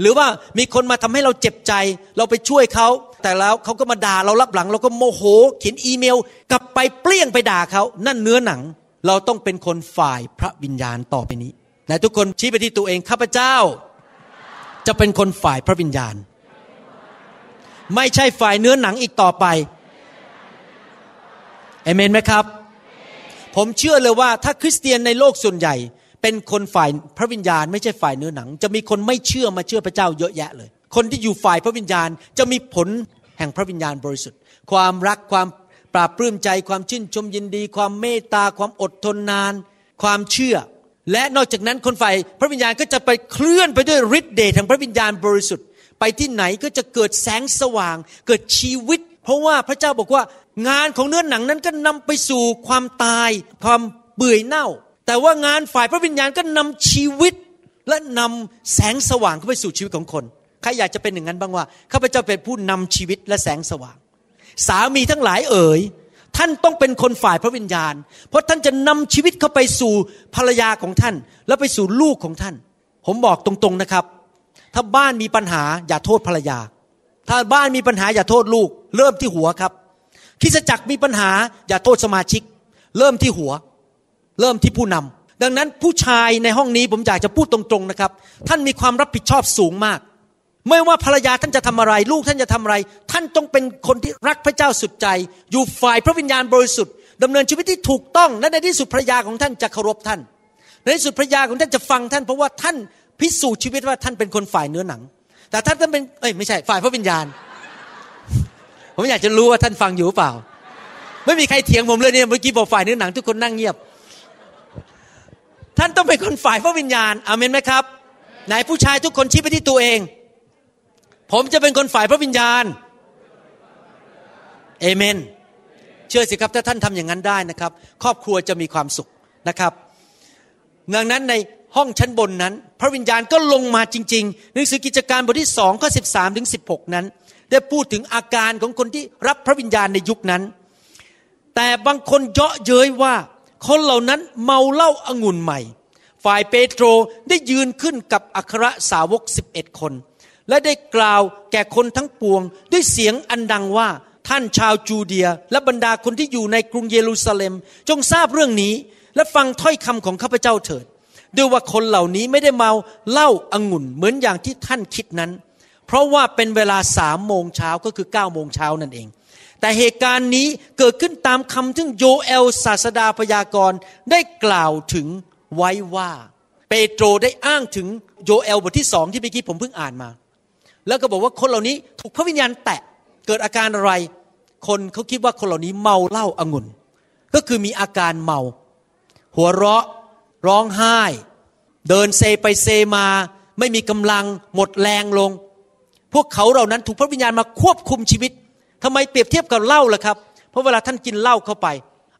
หรือว่ามีคนมาทำให้เราเจ็บใจ เราไปช่วยเขาแต่แล้วเขาก็มาด่าเรารับหลัง เราก็โมโหเขียนอีเมล กลับไปเปลี่ยงไปด่าเขานั่นเนื้อหนัง เราต้องเป็นคนฝ่ายพระวิญญาณต่อไปนี้และทุกคนชี้ไปที่ตัวเองข้าพเจ้า จะเป็นคนฝ่ายพระวิญญาณ ไม่ใช่ฝ่ายเนื้อหนังอีกต่อไปเอเมนไหมครับ ผมเชื่อเลยว่าถ้าคริสเตียนในโลกส่วนใหญ่ เป็นคนฝ่ายพระวิญญาณ ไม่ใช่ฝ่ายเนื้อหนัง จะมีคนไม่เชื่อมาเชื่อพระเจ้าเยอะแยะเลย คนที่อยู่ฝ่ายพระวิญญาณจะมีผลแห่งพระวิญญาณบริสุทธิ์ ความรักความปราบปลื้มใจ ความชื่นชมยินดี ความเมตตา ความอดทนนาน ความเชื่อ และนอกจากนั้นคนฝ่ายพระวิญญาณก็จะไปเคลื่อนไปด้วยฤทธิ์เดชแห่งพระวิญญาณบริสุทธิ์ ไปที่ไหนก็จะเกิดแสงสว่าง เกิดชีวิต เพราะว่าพระเจ้าบอกว่างานของเนื้อหนังนั้นก็นำไปสู่ความตาย ความเบื่อเน่า แต่ว่างานฝ่ายพระวิญญาณก็นำชีวิตและนำแสงสว่างเข้าไปสู่ชีวิตของคนใครอยากจะเป็นอย่างนั้นบ้างว่าข้าพเจ้าเป็นผู้นำชีวิตและแสงสว่าง สามีทั้งหลายเอ๋ยท่านต้องเป็นคนฝ่ายพระวิญญาณ เพราะท่านจะนำชีวิตเข้าไปสู่ภรรยาของท่าน และไปสู่ลูกของท่าน ผมบอกตรงๆนะครับ ถ้าบ้านมีปัญหาอย่าโทษภรรยา ถ้าบ้านมีปัญหาอย่าโทษลูก เริ่มที่หัวครับคิสจักรมีปัญหาอย่าโทษสมาชิก เริ่มที่หัว เริ่มที่ผู้นำดังนั้นผู้ชายในห้องนี้ผมอยากจะพูดตรงๆนะครับ ท่านมีความรับผิดชอบสูงมาก ไม่ว่าภรรยาท่านจะทำอะไร ลูกท่านจะทำอะไร ท่านต้องเป็นคนที่รักพระเจ้าสุดใจ อยู่ฝ่ายพระวิญญาณบริสุทธิ์ดำเนินชีวิตที่ถูกต้องและในที่สุดภรรยาของท่านจะเคารพท่าน ในที่สุดภรรยาของท่านจะฟังท่านเพราะว่าท่านพิสูจน์ชีวิตว่าท่านเป็นคนฝ่ายเนื้อหนัง แต่ท่านต้องเป็นเอ้ยไม่ใช่ฝ่ายพระวิญญาณ ผมอยากจะรู้ว่าท่านฟังอยู่หรือเปล่า ไม่มีใครเถียงผมเลยเนี่ยเมื่อกี้บอกฝ่ายเนื้อหนังทุกคนนั่งเงียบ ท่านต้องเป็นคนฝ่ายพระวิญญาณอเมนไหมครับไหนผู้ชายทุกคนชี้ไปที่ตัวเอง ผมจะเป็นคนฝ่ายพระวิญญาณเอเมน เชื่อสิครับถ้าท่านทำอย่างนั้นได้นะครับ ครอบครัวจะมีความสุขนะครับ ดังนั้นในห้องชั้นบนนั้น พระวิญญาณก็ลงมาจริงๆหนังสือกิจการบทที่สองข้อสิบสามถึงสิบหกนั้น ได้พูดถึงอาการของคนที่รับพระวิญญาณในยุคนั้น แต่บางคนเยาะเย้ยว่า คนเหล่านั้นเมาเหล้าอางุ่นใหม่ ฝ่ายเปโตรได้ยืนขึ้นกับอัครสาวกสิบเอ็ดคน และได้กล่าวแก่คนทั้งปวง ด้วยเสียงอันดังว่าท่านชาวจูเดีย และบรรดาคนที่อยู่ในกรุงเยรูซาเล็ม จงทราบเรื่องนี้ และฟังถ้อยคำของข้าพเจ้าเถิดด้วยว่าคนเหล่านี้ไม่ได้เมาเหล้าอางุ่นเหมือนอย่างที่ท่านคิดนั้น เพราะว่าเป็นเวลาสามโมงเช้าก็คือเก้าโมงเช้านั่นเอง แต่เหตุการณ์นี้เกิดขึ้นตามคำที่โยเอลศาสดาพยากรณ์ได้กล่าวถึงไว้ว่า เปโตรได้อ้างถึงโยเอลบทที่สองที่เมื่อกี้ผมเพิ่งอ่านมา แล้วก็บอกว่าคนเหล่านี้ถูกพระวิญญาณแตะเกิดอาการอะไร คนเขาคิดว่าคนเหล่านี้เมาเหล้าอางุ่น ก็คือมีอาการเมา หัวเราะร้องไห้ เดินเซไปเซมา ไม่มีกำลังหมดแรงลง พวกเขาเหล่านั้นถูกพระวิญญาณมาควบคุมชีวิต ทำไมเปรียบเทียบกับเหล้าล่ะครับ เพราะเวลาท่านกินเหล้าเข้าไป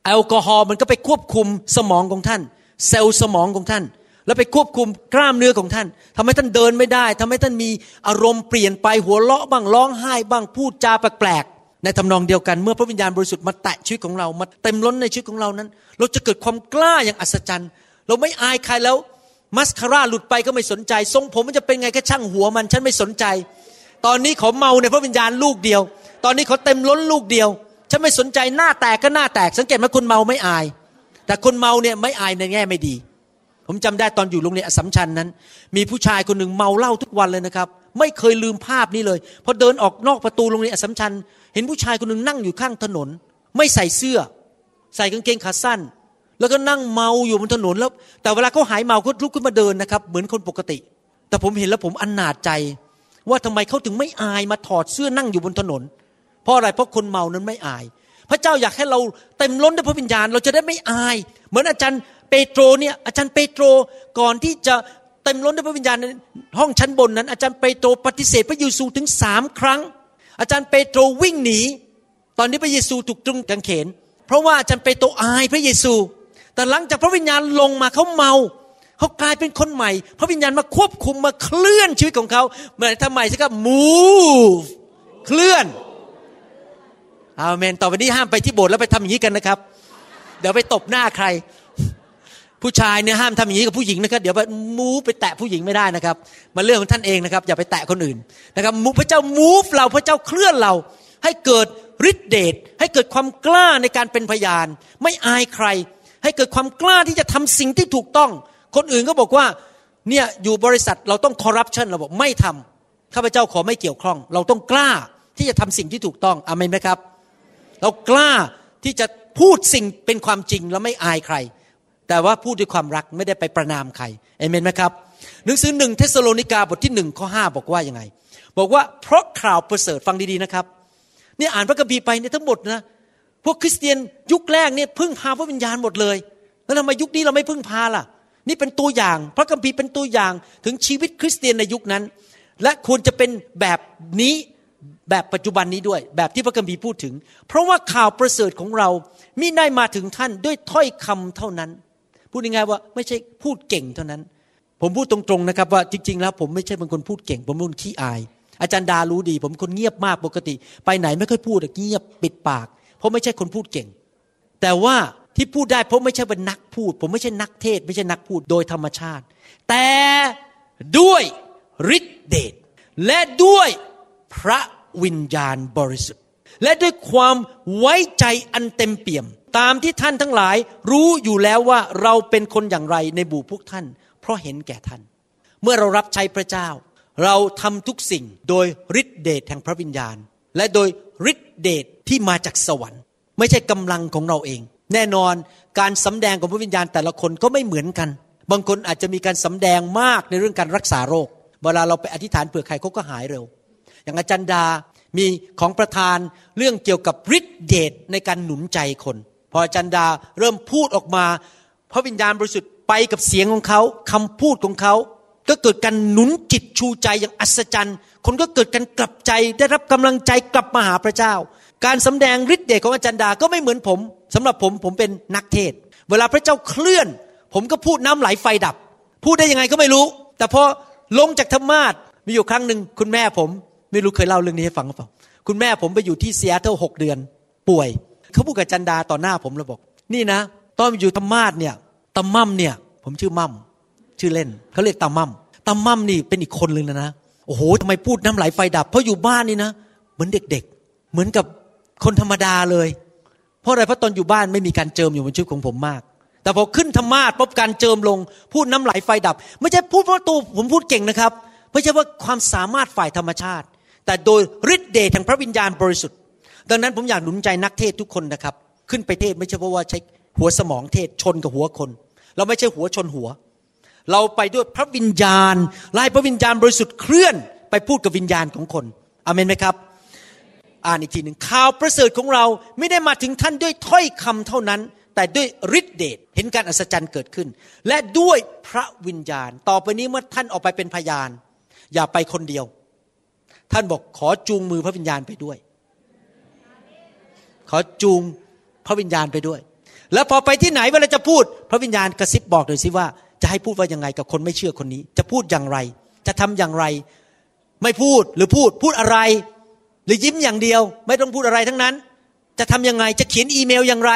แอลกอฮอล์มันก็ไปควบคุมสมองของท่าน เซลล์สมองของท่าน แล้วไปควบคุมกล้ามเนื้อของท่านทำให้ท่านเดินไม่ได้ทำให้ท่านมีอารมณ์เปลี่ยนไปหัวเราะบ้างร้องไห้บ้างพูดจาแปลกๆในทำนองเดียวกันเมื่อพระวิญญาณบริสุทธิ์มาแตะชีวิตของเรามาเต็มล้นในชีวิตของเรานั้น เราจะเกิดความกล้าอย่างอัศจรรย์ เราไม่อายใครแล้วมัสคาร่าหลุดไปก็ไม่สนใจทรงผมมันจะเป็นไงก็ช่างหัวมัน ฉันไม่สนใจ ตอนนี้ขาเมาในพระวิญญาณลูกเดียว ตอนนี้เขาเต็มล้นลูกเดียว ฉันไม่สนใจหน้าแตกก็หน้าแตก สังเกตไหมคนเมาไม่อาย แต่คนเมาเนี่ยไม่อายในแง่ไม่ดี ผมจำได้ตอนอยู่โรงเรียนอสมชัญนั้น มีผู้ชายคนหนึ่งเมาเหล้าทุกวันเลยนะครับ ไม่เคยลืมภาพนี้เลยพอเดินออกนอกประตูโรงเรียนอสมชัญเห็นผู้ชายคนหนึ่งนั่งอยู่ข้างถนน ไม่ใส่เสื้อ ใส่กางเกงขาสั้น แล้วก็นั่งเมาอยู่บนถนนแล้ว แต่เวลาเขาหายเมาเขาลุกขึ้นมาเดินนะครับ เหมือนคนปกติ แต่ผมเห็นแล้วผมอันนาจใจว่าทำไมเขาถึงไม่อายมาถอดเสื้อนั่งอยู่บนถนน ราะอะไรเพราะคนเมานั้นไม่อาย พระเจ้าอยากให้เราเต็มล้นด้วยพระวิญญาณ เราจะได้ไม่อาย เหมือนอาจารย์เปโตรเนี่ยอาจารย์เปโตรก่อนที่จะเต็มล้นด้วยพระวิญญาณในห้องชั้นบนนั้น อาจารย์เปโตรปฏิเสธพระเยซูถึงสามครั้ง อาจารย์เปโตรวิ่งหนี ตอนนี้พระเยซูถูกตรึงกางเขน เพราะว่าอาจารย์เปโตรอายพระเยซู แต่หลังจากพระวิญญาณลงมาเขาเมาเขากลายเป็นคนใหม่ พระวิญญาณมาควบคุมมาเคลื่อนชีวิตของเขาเหมื่อทำไมสิครับ move เคลื่อน อาเมน ต่อไปนี้ห้ามไปที่โบสถ์แล้วไปทำอย่างนี้กันนะครับ เดี๋ยวไปตบหน้าใคร ผู้ชายเนี่ยห้ามทำอย่างนี้กับผู้หญิงนะครับ เดี๋ยวไปมูฟไปแตะผู้หญิงไม่ได้นะครับ มาเรื่องของท่านเองนะครับ อย่าไปแตะคนอื่นนะครับพระเจ้ามูฟเราพระเจ้าเคลื่อนเรา ให้เกิดฤทธิเดชให้เกิดความกล้าในการเป็นพยาน ไม่อายใคร ให้เกิดความกล้าที่จะทำสิ่งที่ถูกต้อง คนอื่นก็บอกว่าเนี่ยอยู่บริษัทเราต้องคอร์รัปชันเราบอกไม่ทำข้าพเจ้าขอไม่เกี่ยวข้อง เราต้องกล้าที่จะทำสิ่งที่ถูกต้องเอเมนไหมครับ เรากล้าที่จะพูดสิ่งเป็นความจริงแล้วไม่อายใคร แต่ว่าพูดด้วยความรักไม่ได้ไปประณามใครเอเมนไหมครับ หนังสือหนึ่งเธสะโลนิกาบทที่หนึ่งข้อห้าบอกว่ายังไง บอกว่าเพราะข่าวประเสริฐฟังดีๆนะครับนี่อ่านพระคัมภีร์ไปเนี่ยทั้งหมดนะพวกคริสเตียนยุคแรกเนี่ยพึ่งพาพระวิญญาณหมดเลย แล้วทำไมยุคนี้เราไม่พึ่งพาล่ะ นี่เป็นตัวอย่าง พระคัมภีร์เป็นตัวอย่างถึงชีวิตคริสเตียนในยุคนั้น และควรจะเป็นแบบนี้ แบบปัจจุบันนี้ด้วย แบบที่พระคัมภีร์พูดถึง เพราะว่าข่าวประเสริฐของเรามิได้มาถึงท่านด้วยถ้อยคำเท่านั้น พูดง่ายๆว่าไม่ใช่พูดเก่งเท่านั้น ผมพูดตรงๆนะครับว่าจริง ๆ แล้วผมไม่ใช่เป็นคนพูดเก่ง ผมเป็นคนขี้อาย อาจารย์ดารู้ดี ผมคนเงียบมากปกติ ไปไหนไม่ค่อยพูดเงียบปิดปาก เพราะไม่ใช่คนพูดเก่ง แต่ว่าที่พูดได้เพราะไม่ใช่เป็นนักพูด ผมไม่ใช่นักเทศ ไม่ใช่นักพูดโดยธรรมชาติ แต่ด้วยฤทธิเดชและด้วยพระ วิญญาณบริสุทธิ์ และด้วยความไว้ใจอันเต็มเปี่ยม ตามที่ท่านทั้งหลายรู้อยู่แล้วว่าเราเป็นคนอย่างไรในบูพวกท่าน เพราะเห็นแก่ท่าน เมื่อเรารับใช้พระเจ้า เราทำทุกสิ่งโดยฤทธิเดชแห่งพระวิญญาณ และโดยฤทธิเดชที่มาจากสวรรค์ ไม่ใช่กำลังของเราเอง แน่นอนการสำแดงของพระวิญญาณแต่ละคนก็ไม่เหมือนกัน บางคนอาจจะมีการสำแดงมากในเรื่องการรักษาโรค เวลาเราไปอธิษฐานเผื่อใครเขาก็หายเร็ว อย่างอาจารย์ดา มีของประธานเรื่องเกี่ยวกับฤทธิเดชในการหนุนใจคน พออาจารย์ดาเริ่มพูดออกมา พระวิญญาณบริสุทธิ์ไปกับเสียงของเขาคำพูดของเขา ก็เกิดการหนุนจิตชูใจอย่างอัศจรรย์ คนก็เกิดการกลับใจได้รับกำลังใจกลับมาหาพระเจ้า การสำแดงฤทธิเดชของอาจารย์ดาก็ไม่เหมือนผมสำหรับผมผมเป็นนักเทศ เวลาพระเจ้าเคลื่อน ผมก็พูดน้ำไหลไฟดับ พูดได้ยังไงก็ไม่รู้ แต่พอลงจากธรรมาทมีอยู่ครั้งหนึ่งคุณแม่ผม ไม่รู้เคยเล่าเรื่องนี้ให้ฟังหรือเปล่า คุณแม่ผมไปอยู่ที่เซียเท่าหกเดือน ป่วย เขาพูดกับจันดาต่อหน้าผมแล้วบอก นี่นะ ตอนอยู่ธรรมาทเนี่ยตามั่มเนี่ย ผมชื่อมั่มชื่อเล่นเขาเรียกตามั่มตามั่มนี่เป็นอีกคนเลยนะนะโอ้โหทำไมพูดน้ำไหลไฟดับ เพราะอยู่บ้านนี่นะ เหมือนเด็กๆ เหมือนกับคนธรรมดาเลย เพราะอะไรเพราะตอนอยู่บ้านไม่มีการเจิมอยู่บนชีวิตของผมมาก แต่พอขึ้นธรรมาทปุ๊บการเจิมลง พูดน้ำไหลไฟดับ ไม่ใช่พูดเพราะตัวผมพูดเก่งนะครับ ไม่ใช่ว่าความสามารถฝ่ายธรรมชาติ แต่โดยฤทธิ์เดชแห่งพระวิญญาณบริสุทธิ์ ดังนั้นผมอยากหนุนใจนักเทศทุกคนนะครับ ขึ้นไปเทศไม่ใช่เพราะว่าใช้หัวสมองเทศชนกับหัวคน เราไม่ใช่หัวชนหัว เราไปด้วยพระวิญญาณลายพระวิญญาณบริสุทธิ์เคลื่อนไปพูดกับวิญญาณของคนอเมนไหมครับ อ่านอีกทีหนึ่งข่าวประเสริฐของเราไม่ได้มาถึงท่านด้วยถ้อยคำเท่านั้น แต่ด้วยฤทธิเดชเห็นการอัศจรรย์เกิดขึ้น และด้วยพระวิญญาณ ต่อไปนี้เมื่อท่านออกไปเป็นพยาน อย่าไปคนเดียว ท่านบอกขอจูงมือพระวิญญาณไปด้วย ขอจูงพระวิญญาณไปด้วย แล้วพอไปที่ไหนเวลาจะพูด พระวิญญาณกระซิบบอกเลยสิว่า จะให้พูดว่ายังไงกับคนไม่เชื่อคนนี้ จะพูดอย่างไร จะทำอย่างไร ไม่พูดหรือพูดพูดอะไร หรือยิ้มอย่างเดียว ไม่ต้องพูดอะไรทั้งนั้น จะทำยังไงจะเขียนอีเมลอย่างไร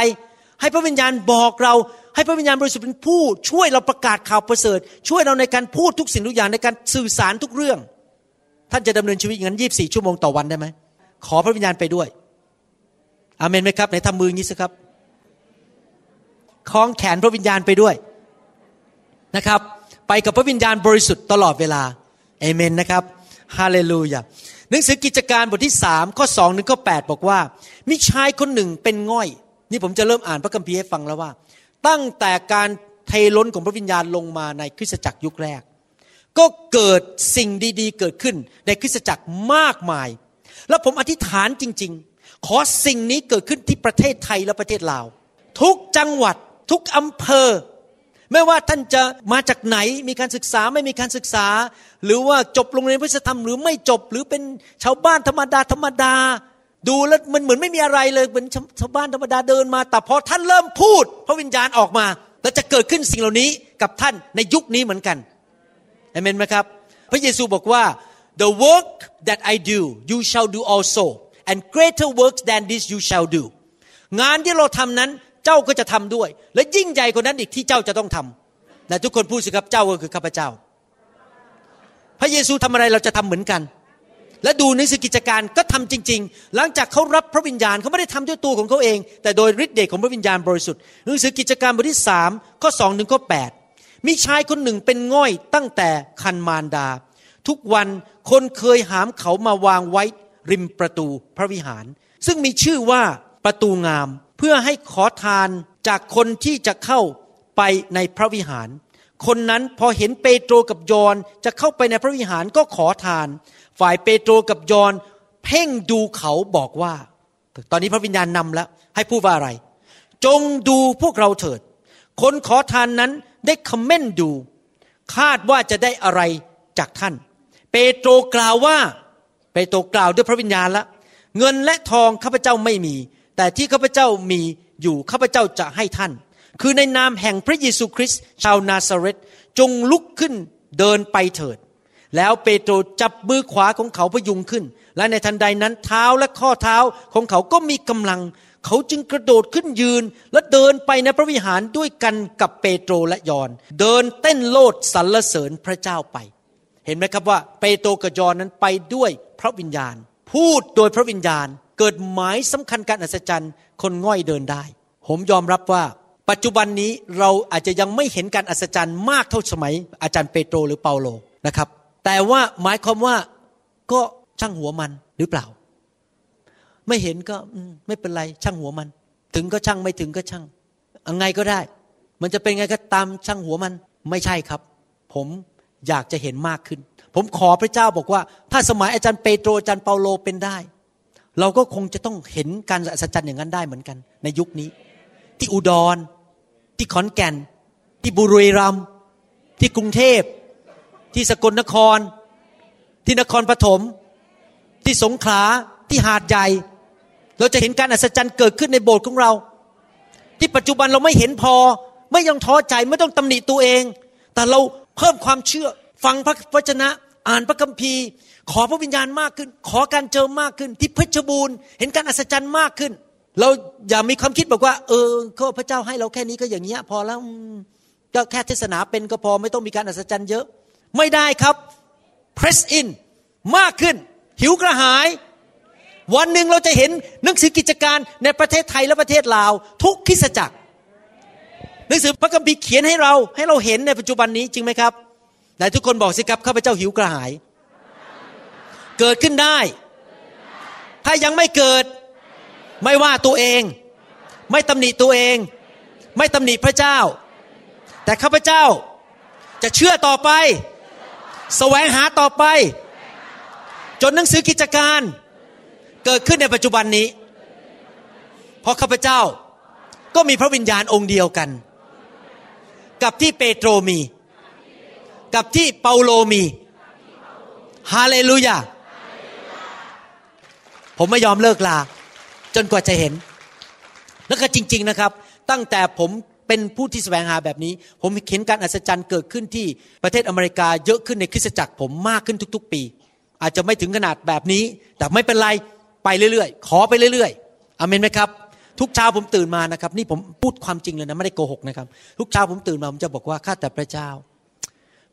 ให้พระวิญญาณบอกเราให้พระวิญญาณบริสุทธิ์เป็นผู้ช่วยเราประกาศข่าวประเสริฐ ช่วยเราในการพูดทุกสิ่งทุกอย่างในการสื่อสารทุกเรื่อง ท่านจะดำเนินชีวิตอย่างนั้นยีบสี่ชั่วโมงต่อวันได้ไหมขอพระวิญญาณไปด้วยอเมนไหมครับไหนทำมืออย่างนี้สิครับคล้องแขนพระวิญญาณไปด้วยนะครับ ไปกับพระวิญญาณบริสุทธิ์ตลอดเวลาเอเมนนะครับฮาเลลูยาหนังสือกิจการบทที่สามข้อสองถึงข้อแปดบอกว่า มีชายคนหนึ่งเป็นง่อย นี่ผมจะเริ่มอ่านพระคัมภีร์ให้ฟังแล้วว่า ตั้งแต่การเทล้นของพระวิญญาณลงมาในคริสตจักรยุคแรก ก็เกิดสิ่งดีๆ เกิดขึ้นในคริสตจักรมากมาย แล้วผมอธิษฐานจริง ๆ ขอสิ่งนี้เกิดขึ้นที่ประเทศไทยและประเทศลาว ทุกจังหวัดทุกอำเภอ ไม่ว่าท่านจะมาจากไหนมีการศึกษาไม่มีการศึกษา หรือว่าจบโรงเรียนวิศวธรรมหรือไม่จบหรือเป็นชาวบ้านธรรมดาธรรมดา ดูแล้วมันเหมือนไม่มีอะไรเลยเหมือนชาวบ้านธรรมดาเดินมา แต่พอท่านเริ่มพูด พระวิญญาณออกมา แล้วจะเกิดขึ้นสิ่งเหล่านี้กับท่านในยุคนี้เหมือนกัน เอเมนไหมครับ พระเยซูบอกว่า the work that I do you shall do also and greater works than this you shall do งานที่เราทำนั้นเจ้าก็จะทำด้วย และยิ่งใหญ่กว่านั้นอีกที่เจ้าจะต้องทำแต่ทุกคนพูดสิครับเจ้าก็คือข้าพเจ้า พระเยซูทำอะไรเราจะทำเหมือนกัน และดูในสือกิจการก็ทำจริง ๆ หลังจากเขารับพระวิญญาณเขาไม่ได้ทำด้วยตัวของเขาเอง แต่โดยฤทธิ์เดชของพระวิญญาณบริสุทธิ์หนังสือกิจการบทที่สามข้อสองถึงข้อแปด มีชายคนหนึ่งเป็นง่อยตั้งแต่คันมารดา ทุกวันคนเคยหามเขามาวางไว้ริมประตูพระวิหาร ซึ่งมีชื่อว่าประตูงาม เพื่อให้ขอทานจากคนที่จะเข้าไปในพระวิหาร คนนั้นพอเห็นเปโตรกับยอนจะเข้าไปในพระวิหารก็ขอทาน ฝ่ายเปโตรกับยอนเพ่งดูเขาบอกว่า ตอนนี้พระวิญญาณนำแล้ว ให้พูดว่าอะไร จงดูพวกเราเถิด คนขอทานนั้น ได้คอมเมนต์ดู คาดว่าจะได้อะไรจากท่าน เปโตรกล่าวว่า เปโตรกล่าวด้วยพระวิญญาณละเงินและทองข้าพเจ้าไม่มี แต่ที่ข้าพเจ้ามีอยู่ข้าพเจ้าจะให้ท่าน คือในนามแห่งพระเยซูคริสต์ชาวนาซาเรตจงลุกขึ้นเดินไปเถิด แล้วเปโตรจับมือขวาของเขาพยุงขึ้น และในทันใดนั้นเท้าและข้อเท้าของเขาก็มีกำลัง เขาจึงกระโดดขึ้นยืนและเดินไปในพระวิหารด้วยกันกับเปโตรและยอน เดินเต้นโลดสรรเสริญพระเจ้าไป เห็นไหมครับว่าเปโตรกับยอนนั้นไปด้วยพระวิญญาณ พูดโดยพระวิญญาณ เกิดหมายสำคัญการอัศจรรย์คนง่อยเดินได้ ผมยอมรับว่าปัจจุบันนี้เราอาจจะยังไม่เห็นการอัศจรรย์มากเท่าสมัย อาจารย์เปโตรหรือเปาโลนะครับ แต่ว่าหมายความว่าก็ช่างหัวมันหรือเปล่า ไม่เห็นก็ไม่เป็นไรช่างหัวมัน ถึงก็ช่างไม่ถึงก็ช่างยังไงก็ได้ มันจะเป็นไงก็ตามช่างหัวมัน ไม่ใช่ครับ ผมอยากจะเห็นมากขึ้น ผมขอพระเจ้าบอกว่า ถ้าสมัยอาจารย์เปโตรอาจารย์เปาโลเป็นได้ เราก็คงจะต้องเห็นการอัศจรรย์อย่างนั้นได้เหมือนกัน ในยุคนี้ ที่อุดร ที่ขอนแก่น ที่บุรีรัมย์ที่กรุงเทพ ที่สกลนคร ที่นครปฐมที่สงขลาที่หาดใหญ่ เราจะเห็นการอัศจรรย์เกิดขึ้นในโบสถ์ของเรา ที่ปัจจุบันเราไม่เห็นพอ ไม่ยังท้อใจไม่ต้องตำหนิตัวเอง แต่เราเพิ่มความเชื่อฟังพระวจนะอ่านพระคัมภีร์ ขอพระวิญญาณมากขึ้น ขอการเจิมมากขึ้น ที่เพชรบูรณ์เห็นการอัศจรรย์มากขึ้น เราอย่ามีความคิดบอกว่า เออก็พระเจ้าให้เราแค่นี้ก็อย่างเงี้ย พอแล้วก็แค่เทศนาเป็นก็พอไม่ต้องมีการอัศจรรย์เยอะ ไม่ได้ครับ press in มากขึ้น หิวกระหาย วันหนึ่งเราจะเห็นหนังสือกิจการในประเทศไทยและประเทศลาว ทุกคิสจักร หนังสือพระคัมภีร์เขียนให้เราให้เราเห็นในปัจจุบันนี้จริงไหมครับไหนทุกคนบอกสิครับข้าพเจ้าหิวกระหาย เกิดขึ้นได้ ถ้ายังไม่เกิด ไม่ว่าตัวเอง ไม่ตำหนิตัวเอง ไม่ตำหนิพระเจ้า แต่ข้าพเจ้าจะเชื่อต่อไป แสวงหาต่อไป จนหนังสือกิจการ เกิดขึ้นในปัจจุบันนี้ เพราะข้าพเจ้าก็มีพระวิญญาณองค์เดียวกัน กับที่เปโตรมี กับที่เปาโลมีฮาเลลูยาผมไม่ยอมเลิกลา จนกว่าจะเห็น แล้วก็จริง ๆนะครับ ตั้งแต่ผมเป็นผู้ที่แสวงหาแบบนี้ ผมเห็นการอัศจรรย์เกิดขึ้นที่ประเทศอเมริกาเยอะขึ้นในคริสตจักรผมมากขึ้นทุก ๆ ปี อาจจะไม่ถึงขนาดแบบนี้ แต่ไม่เป็นไร ไปเรื่อยๆ ขอไปเรื่อยๆอเมนไหมครับ ทุกเช้าผมตื่นมานะครับ นี่ผมพูดความจริงเลยนะไม่ได้โกหกนะครับ ทุกเช้าผมตื่นมาผมจะบอกว่าข้าแต่พระเจ้า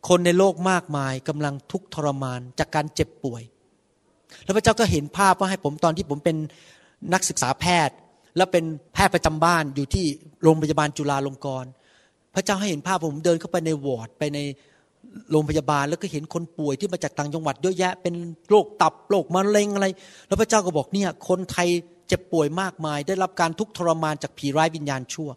คนในโลกมากมายกำลังทุกข์ทรมานจากการเจ็บป่วย แล้วพระเจ้าก็เห็นภาพว่าให้ผมตอนที่ผมเป็นนักศึกษาแพทย์ แล้วเป็นแพทย์ประจำบ้านอยู่ที่โรงพยาบาลจุฬาลงกรณ์พระเจ้าให้เห็นภาพผมเดินเข้าไปในวอร์ดไปใน โรงพยาบาลแล้วก็เห็นคนป่วยที่มาจากต่างจังหวัดเยอะแยะ เป็นโรคตับโรคมะเร็งอะไร แล้วพระเจ้าก็บอกเนี่ยคนไทยเจ็บป่วยมากมาย ได้รับการทุกข์ทรมานจากผีร้ายวิญญาณชั่ว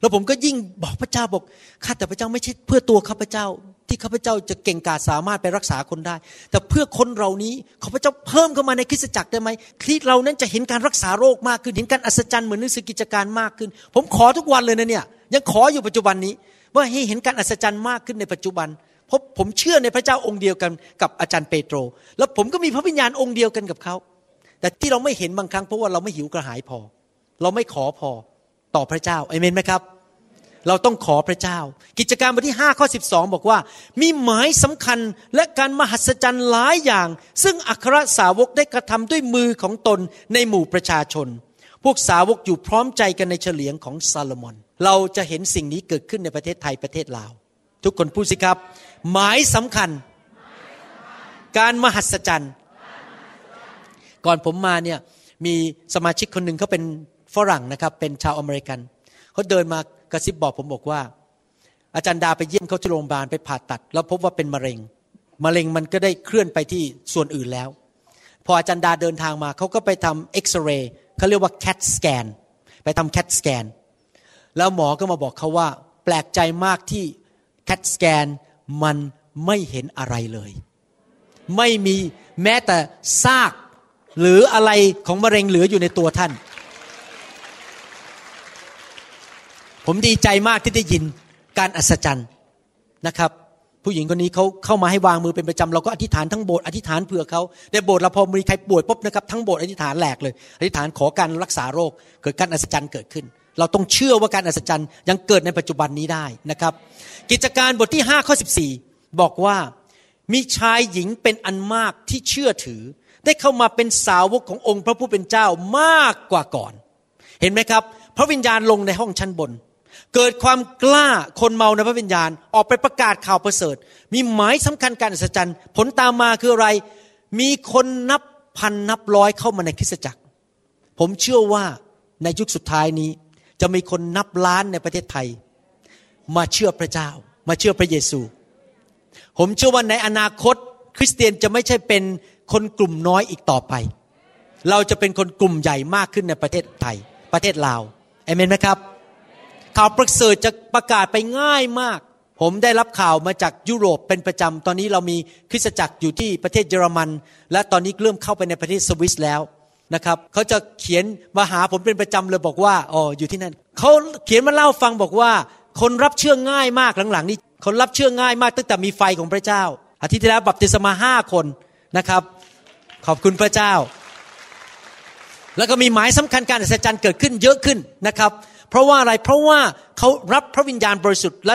แล้วผมก็ยิ่งบอกพระเจ้าบอกข้าแต่พระเจ้าไม่ใช่เพื่อตัวข้าพเจ้า ที่ข้าพเจ้าจะเก่งกาจสามารถไปรักษาคนได้ แต่เพื่อคนเรานี้ข้าพเจ้าเพิ่มเข้ามาในคริสตจักรได้ไหมคริสเรานั้นจะเห็นการรักษาโรคมากขึ้น เห็นการอัศจรรย์เหมือนหนังสือกิจการมากขึ้น ผมขอทุกวันเลยนะเนี่ยยังขออยู่ปัจจุบันนี้ ว่าให้เห็นการอัศจรรย์มากขึ้นในปัจจุบัน ราะผมเชื่อในพระเจ้าองค์เดียวกันกับอาจารย์เปโตร แล้วผมก็มีพระวิญญาณองค์เดียวกันกับเขา แต่ที่เราไม่เห็นบางครั้งเพราะว่าเราไม่หิวกระหายพอ เราไม่ขอพอต่อพระเจ้าเอเมนไหมครับ เราต้องขอพระเจ้า กิจการบทที่5ข้อ12 บอกว่า มีหมายสำคัญและการมหัศจรรย์หลายอย่าง ซึ่งอัครสาวกได้กระทำด้วยมือของตนในหมู่ประชาชน พวกสาวกอยู่พร้อมใจกันในเฉลียงของซาโลมอน เราจะเห็นสิ่งนี้เกิดขึ้นในประเทศไทยประเทศลาว ทุกคนพูดสิครับ หมายสำคัญ การมหัศจรรย์ ก่อนผมมาเนี่ยมีสมาชิกคนหนึ่งเขาเป็นฝรั่งนะครับ เป็นชาวอเมริกันเขาเดินมากระซิบบอกผมบอกว่า อาจารย์ดาไปเยี่ยมเขาที่โรงพยาบาลไปผ่าตัด แล้วพบว่าเป็นมะเร็ง มะเร็งมันก็ได้เคลื่อนไปที่ส่วนอื่นแล้ว พออาจารย์ดาเดินทางมาเขาก็ไปทำเอ็กซเรย์เขาเรียกว่า CAT scan ไปทำ CAT scan แล้วหมอก็มาบอกเขาว่า แปลกใจมากที่ CAT scan มันไม่เห็นอะไรเลย ไม่มีแม้แต่ซากหรืออะไรของมะเร็งเหลืออยู่ในตัวท่าน ผมดีใจมากที่ได้ยินการอัศจรรย์นะครับ ผู้หญิงคนนี้เขาเข้ามาให้วางมือเป็นประจำเราก็อธิษฐานทั้งโบสถ์อธิษฐานเผื่อเขาในโบสถ์เราพอมีใครป่วยปุ๊บนะครับทั้งโบสถ์อธิษฐานแหลกเลย อธิษฐานขอการรักษาโรคเกิดการอัศจรรย์เกิดขึ้น เราต้องเชื่อว่าการอัศจรรย์ยังเกิดในปัจจุบันนี้ได้นะครับ กิจการบทที่5ข้อ14 บอกว่ามีชายหญิงเป็นอันมากที่เชื่อถือ ได้เข้ามาเป็นสาวกขององค์พระผู้เป็นเจ้ามากกว่าก่อน เห็นไหมครับ พระวิญญาณลงในห้องชั้นบน เกิดความกล้าคนเมาในพระวิญญาณออกไปประกาศข่าวประเสริฐ มีหมายสำคัญการอัศจรรย์ ผลตามมาคืออะไร มีคนนับพันนับร้อยเข้ามาในคริสตจักร ผมเชื่อว่าในยุคสุดท้ายนี้ จะมีคนนับล้านในประเทศไทย มาเชื่อพระเจ้า มาเชื่อพระเยซู ผมเชื่อว่าในอนาคต คริสเตียนจะไม่ใช่เป็นคนกลุ่มน้อยอีกต่อไป เราจะเป็นคนกลุ่มใหญ่มากขึ้นในประเทศไทย ประเทศลาวเอเมนไหมครับ ข่าวประเสริฐจะประกาศไปง่ายมาก ผมได้รับข่าวมาจากยุโรปเป็นประจำตอนนี้เรามีคริสตจักรอยู่ที่ประเทศเยอรมัน และตอนนี้เริ่มเข้าไปในประเทศสวิสแล้ว นะครับเขาจะเขียนมาหาผมเป็นประจำเลยบอกว่าอ๋ออยู่ที่นั่นเขาเขียนมาเล่าฟังบอกว่า คนรับเชื่อง่ายมากหลังๆ นี้คนรับเชื่อง่ายมากตั้งแต่มีไฟของพระเจ้า อาทิตย์ที่แล้วบัพติศมาห้าคนนะครับ ขอบคุณพระเจ้า แล้วก็มีหมายสำคัญการอัศจรรย์เกิดขึ้นเยอะขึ้นนะครับ เพราะว่าอะไรเพราะว่าเขารับพระวิญญาณบริสุทธิ์และ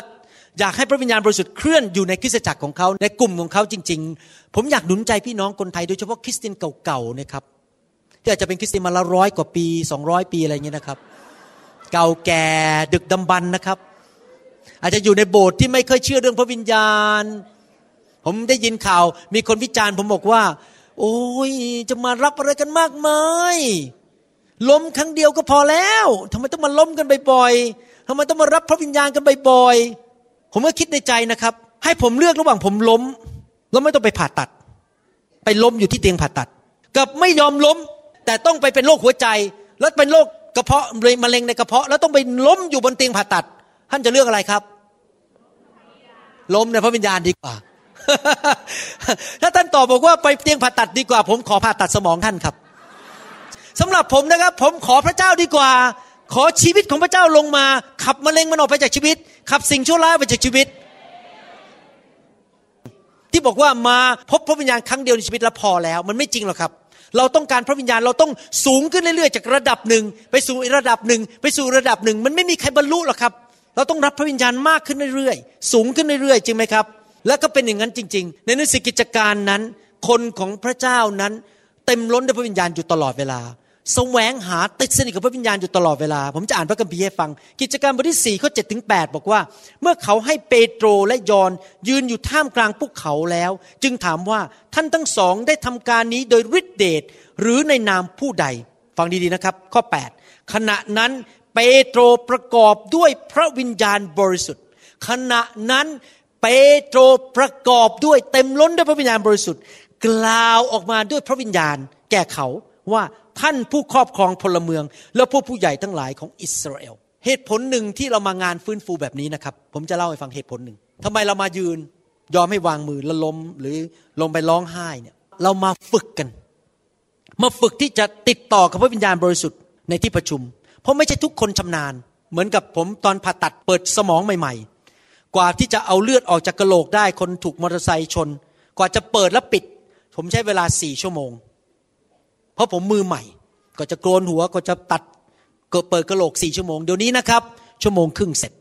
อยากให้พระวิญญาณบริสุทธิ์เคลื่อนอยู่ในคริสตจักรของเขาในกลุ่มของเขาจริง ๆ ผมอยากหนุนใจพี่น้องคนไทยโดยเฉพาะคริสเตียนเก่าๆนะครับ ที่อาจจะเป็นคริสเตียนมาละร้อยกว่าปีสองร้อยปีอะไรเงี้ยนะครับ เก่าแก่ดึกดำบรรพ์นะครับ อาจจะอยู่ในโบสถ์ที่ไม่เคยเชื่อเรื่องพระวิญญาณ ผมได้ยินข่าว มีคนวิจารณ์ผมบอกว่า โอ้ยจะมารับอะไรกันมากมายล้มครั้งเดียวก็พอแล้วทำไมต้องมาล้มกันบ่อยๆทำไมต้องมารับพระวิญญาณกันบ่อยๆผมก็คิดในใจนะครับ ให้ผมเลือกระหว่างผมล้ม แล้วไม่ต้องไปผ่าตัด ไปล้มอยู่ที่เตียงผ่าตัด กับไม่ยอมล้ม แต่ต้องไปเป็นโรคหัวใจ แล้วเป็นโรคกระเพาะมะเร็งในกระเพาะ แล้วต้องไปล้มอยู่บนเตียงผ่าตัด ท่านจะเลือกอะไรครับ ล้มในพระวิญญาณดีกว่า ถ้าท่านตอบบอกว่าไปเตียงผ่าตัดดีกว่า ผมขอผ่าตัดสมองท่านครับสำหรับผมนะครับ ผมขอพระเจ้าดีกว่า ขอชีวิตของพระเจ้าลงมา ขับมะเร็งมันออกไปจากชีวิต ขับสิ่งชั่วร้ายไปจากชีวิตที่บอกว่ามาพบพระวิญญาณครั้งเดียวในชีวิตแล้วพอแล้ว มันไม่จริงหรอกครับ เราต้องการพระวิญญาณเราต้องสูงขึ้นเรื่อยๆ จากระดับหนึ่งไปสู่ระดับหนึ่งไปสู่ระดับหนึ่ง มันไม่มีใครบรรลุหรอกครับ เราต้องรับพระวิญญาณมากขึ้นเรื่อยๆ สูงขึ้นเรื่อยๆ จริงไหมครับ แล้วก็เป็นอย่างนั้นจริง ๆ ในหนังสือกิจการนั้น คนของพระเจ้านั้น เต็มล้นด้วยพระวิญญาณอยู่ตลอดเวลา แสวงหาติดสนิทกับพระวิญญาณอยู่ตลอดเวลา ผมจะอ่านพระคัมภีร์ให้ฟัง กิจการบทที่4ข้อ7ถึง8บอกว่า เมื่อเขาให้เปโตรและยอนยืนอยู่ท่ามกลางพวกเขาแล้ว จึงถามว่าท่านทั้งสองได้ทำการนี้โดยฤทธิเดชหรือในนามผู้ใด ฟังดีๆนะครับ ข้อ 8 ขณะนั้นเปโตรประกอบด้วยพระวิญญาณบริสุทธิ์ ขณะนั้นเปโตรประกอบด้วยเต็มล้นด้วยพระวิญญาณบริสุทธิ์ กล่าวออกมาด้วยพระวิญญาณแก่เขา ว่าท่านผู้ครอบครองพลเมือง และพวกผู้ใหญ่ทั้งหลายของอิสราเอล เหตุผลหนึ่งที่เรามางานฟื้นฟูแบบนี้นะครับ ผมจะเล่าให้ฟังเหตุผลหนึ่งทำไมเรามายืนยอมให้วางมือแล้วล้มหรือลงไปร้องไห้เนี่ยเรามาฝึกกัน มาฝึกที่จะติดต่อกับพระวิญญาณบริสุทธิ์ในที่ประชุม เพราะไม่ใช่ทุกคนชำนาญ เหมือนกับผมตอนผ่าตัดเปิดสมองใหม่ ๆ กว่าที่จะเอาเลือดออกจากกระโหลกได้คนถูกมอเตอร์ไซค์ชน กว่าจะเปิดและปิด ผมใช้เวลาสี่ชั่วโมง เพราะผมมือใหม่ ก็จะโกนหัวก็จะตัดก็เปิดกระโหลกสี่ชั่วโมงเดี๋ยวนี้นะครับ ชั่วโมงครึ่งเสร็จ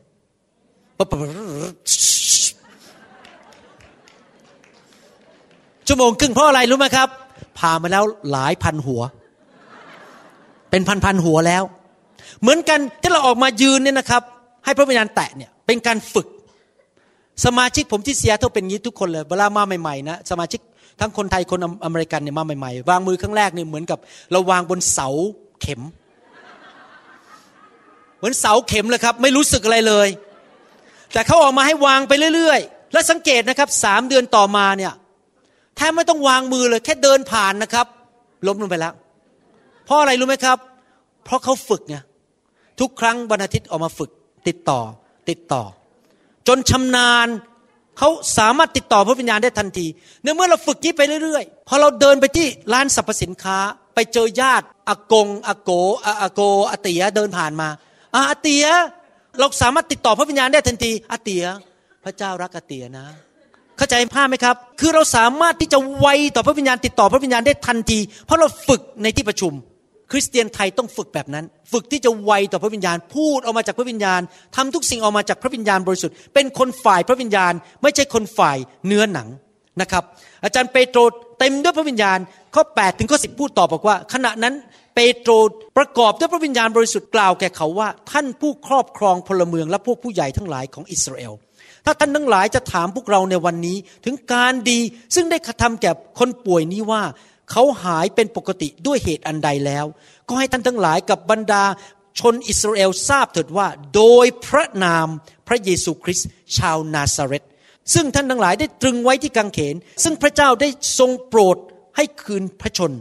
ชั่วโมงครึ่งเพราะอะไรรู้ไหมครับผ่ามาแล้วหลายพันหัว เป็นพันพันหัวแล้ว เหมือนกันที่เราออกมายืนเนี่ยนะครับ ให้พระวิญญาณแตะเนี่ยเป็นการฝึก สมาชิกผมที่เสียเท่าเป็นงี้ทุกคนเลย เวลามาใหม่ๆนะสมาชิก ทั้งคนไทยคนอเมริกันเนี่ยมาใหม่ๆ วางมือครั้งแรกเนี่ยเหมือนกับ เราวางบนเสาเข็ม เหมือนเสาเข็มเลยครับ ไม่รู้สึกอะไรเลย แต่เขาออกมาให้วางไปเรื่อยๆ แล้วสังเกตนะครับสามเดือนต่อมาเนี่ยแทบไม่ต้องวางมือเลย แค่เดินผ่านนะครับ ล้มลงไปแล้ว เพราะอะไรรู้ไหมครับ เพราะเขาฝึกไงทุกครั้งวันอาทิตย์ออกมาฝึก ติดต่อ ติดต่อ จนชำนาญ เขาสามารถติดต่อพระวิญญาณได้ทันทีเนื่อเมื่อเราฝึกนี้ไปเรื่อยๆ พอเราเดินไปที่ร้านสรรพสินค้า ไปเจอญาติอากงอาโกอาโกอาเตียเดินผ่านมาอาเตียเราสามารถติดต่อพระวิญญาณได้ทันทีอาเตียพระเจ้ารักอาเตียนะ เข้าใจภาพไหมครับ คือเราสามารถที่จะไวต่อพระวิญญาณติดต่อพระวิญญาณได้ทันที เพราะเราฝึกในที่ประชุม คริสเตียนไทยต้องฝึกแบบนั้น ฝึกที่จะไวต่อพระวิญญาณ พูดออกมาจากพระวิญญาณทำทุกสิ่งออกมาจากพระวิญญาณบริสุทธิ์ เป็นคนฝ่ายพระวิญญาณ ไม่ใช่คนฝ่ายเนื้อหนังนะครับ อาจารย์เปโตรเต็มด้วยพระวิญญาณ ข้อ 8 ถึงข้อ10พูดต่อบอกว่า ขณะนั้นเปโตรประกอบด้วยพระวิญญาณบริสุทธิ์กล่าวแก่เขาว่า ท่านผู้ครอบครองพลเมืองและพวกผู้ใหญ่ทั้งหลายของอิสราเอลถ้าท่านทั้งหลายจะถามพวกเราในวันนี้ถึงการดีซึ่งได้กระทำแก่คนป่วยนี้ว่า เขาหายเป็นปกติด้วยเหตุอันใดแล้ว ก็ให้ท่านทั้งหลายกับบรรดาชนอิสราเอลทราบเถิดว่า โดยพระนามพระเยซูคริสต์ชาวนาซาเรตซึ่งท่านทั้งหลายได้ตรึงไว้ที่กังเขน ซึ่งพระเจ้าได้ทรงโปรดให้คืนพระชน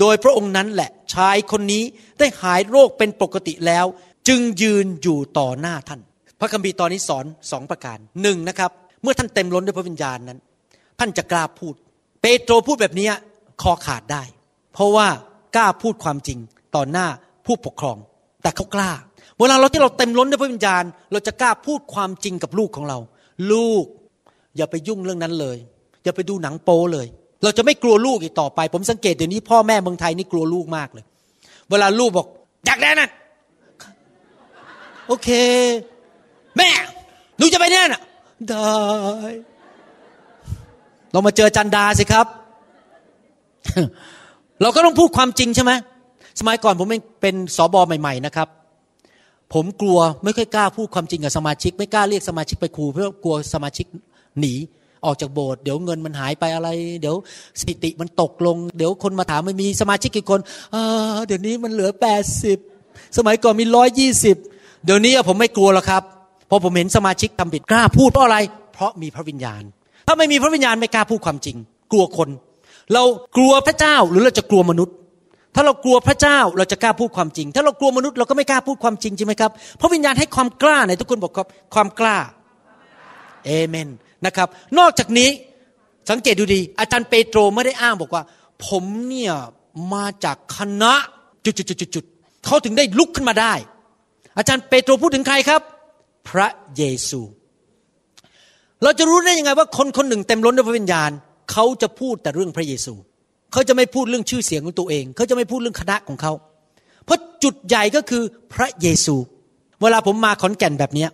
โดยพระองค์นั้นแหละชายคนนี้ได้หายโรคเป็นปกติแล้ว จึงยืนอยู่ต่อหน้าท่าน พระคัมภีร์ตอนนี้สอนสองประการหนึ่งนะครับ เมื่อท่านเต็มล้นด้วยพระวิญญาณนั้น ท่านจะกล้าพูด เปโตรพูดแบบนี้ คอขาดได้ เพราะว่ากล้าพูดความจริงต่อหน้าผู้ปกครอง แต่เขากล้า เวลาเราที่เราเต็มล้นด้วยพระวิญญาณ เราจะกล้าพูดความจริงกับลูกของเรา ลูก อย่าไปยุ่งเรื่องนั้นเลย อย่าไปดูหนังโป๊เลย เราจะไม่กลัวลูกอีกต่อไป ผมสังเกตเดี๋ยวนี้พ่อแม่เมืองไทยนี่กลัวลูกมากเลย เวลาลูกบอก อยากได้นั่นโอเค แม่หนูจะไปแน่น่ะได้ เรามาเจอจันดาสิครับ เราก็ต้องพูดความจริงใช่ไหมสมัยก่อนผมเป็นสอบอใหม่ ๆ นะครับ ผมกลัวไม่ค่อยกล้าพูดความจริงกับสมาชิก ไม่กล้าเรียกสมาชิกไปคุยเพราะกลัวสมาชิกหนีออกจากโบสถ์เดี๋ยวเงินมันหายไปอะไร เดี๋ยวสถิติมันตกลง เดี๋ยวคนมาถามมันมีสมาชิกกี่คนเดี๋ยวนี้มันเหลือแปดสิบสมัยก่อนมีร้อยยี่สิบเดี๋ยวนี้ผมไม่กลัวแล้วครับพอผมเห็นสมาชิกทำผิดกล้าพูดเพราะอะไร เพราะมีพระวิญญาณ ถ้าไม่มีพระวิญญาณไม่กล้าพูดความจริง กลัวคน เรากลัวพระเจ้าหรือเราจะกลัวมนุษย์ ถ้าเรากลัวพระเจ้าเราจะกล้าพูดความจริง ถ้าเรากลัวมนุษย์เราก็ไม่กล้าพูดความจริงใช่ไหมครับพระวิญญาณให้ความกล้าในทุกคนบอกครับความกล้าเอเมนนะครับนอกจากนี้สังเกตดูดี อาจารย์เปโตรไม่ได้อ้างบอกว่า ผมเนี่ยมาจากคณะจุดๆๆเขาถึงได้ลุกขึ้นมาได้ อาจารย์เปโตรพูดถึงใครครับ พระเยซู เราจะรู้ได้ยังไงว่าคนคนหนึ่งเต็มล้นด้วยพระวิญญาณ เขาจะพูดแต่เรื่องพระเยซู เขาจะไม่พูดเรื่องชื่อเสียงของตัวเอง เขาจะไม่พูดเรื่องคณะของเขา เพราะจุดใหญ่ก็คือพระเยซู เวลาผมมาขอนแก่นแบบนี้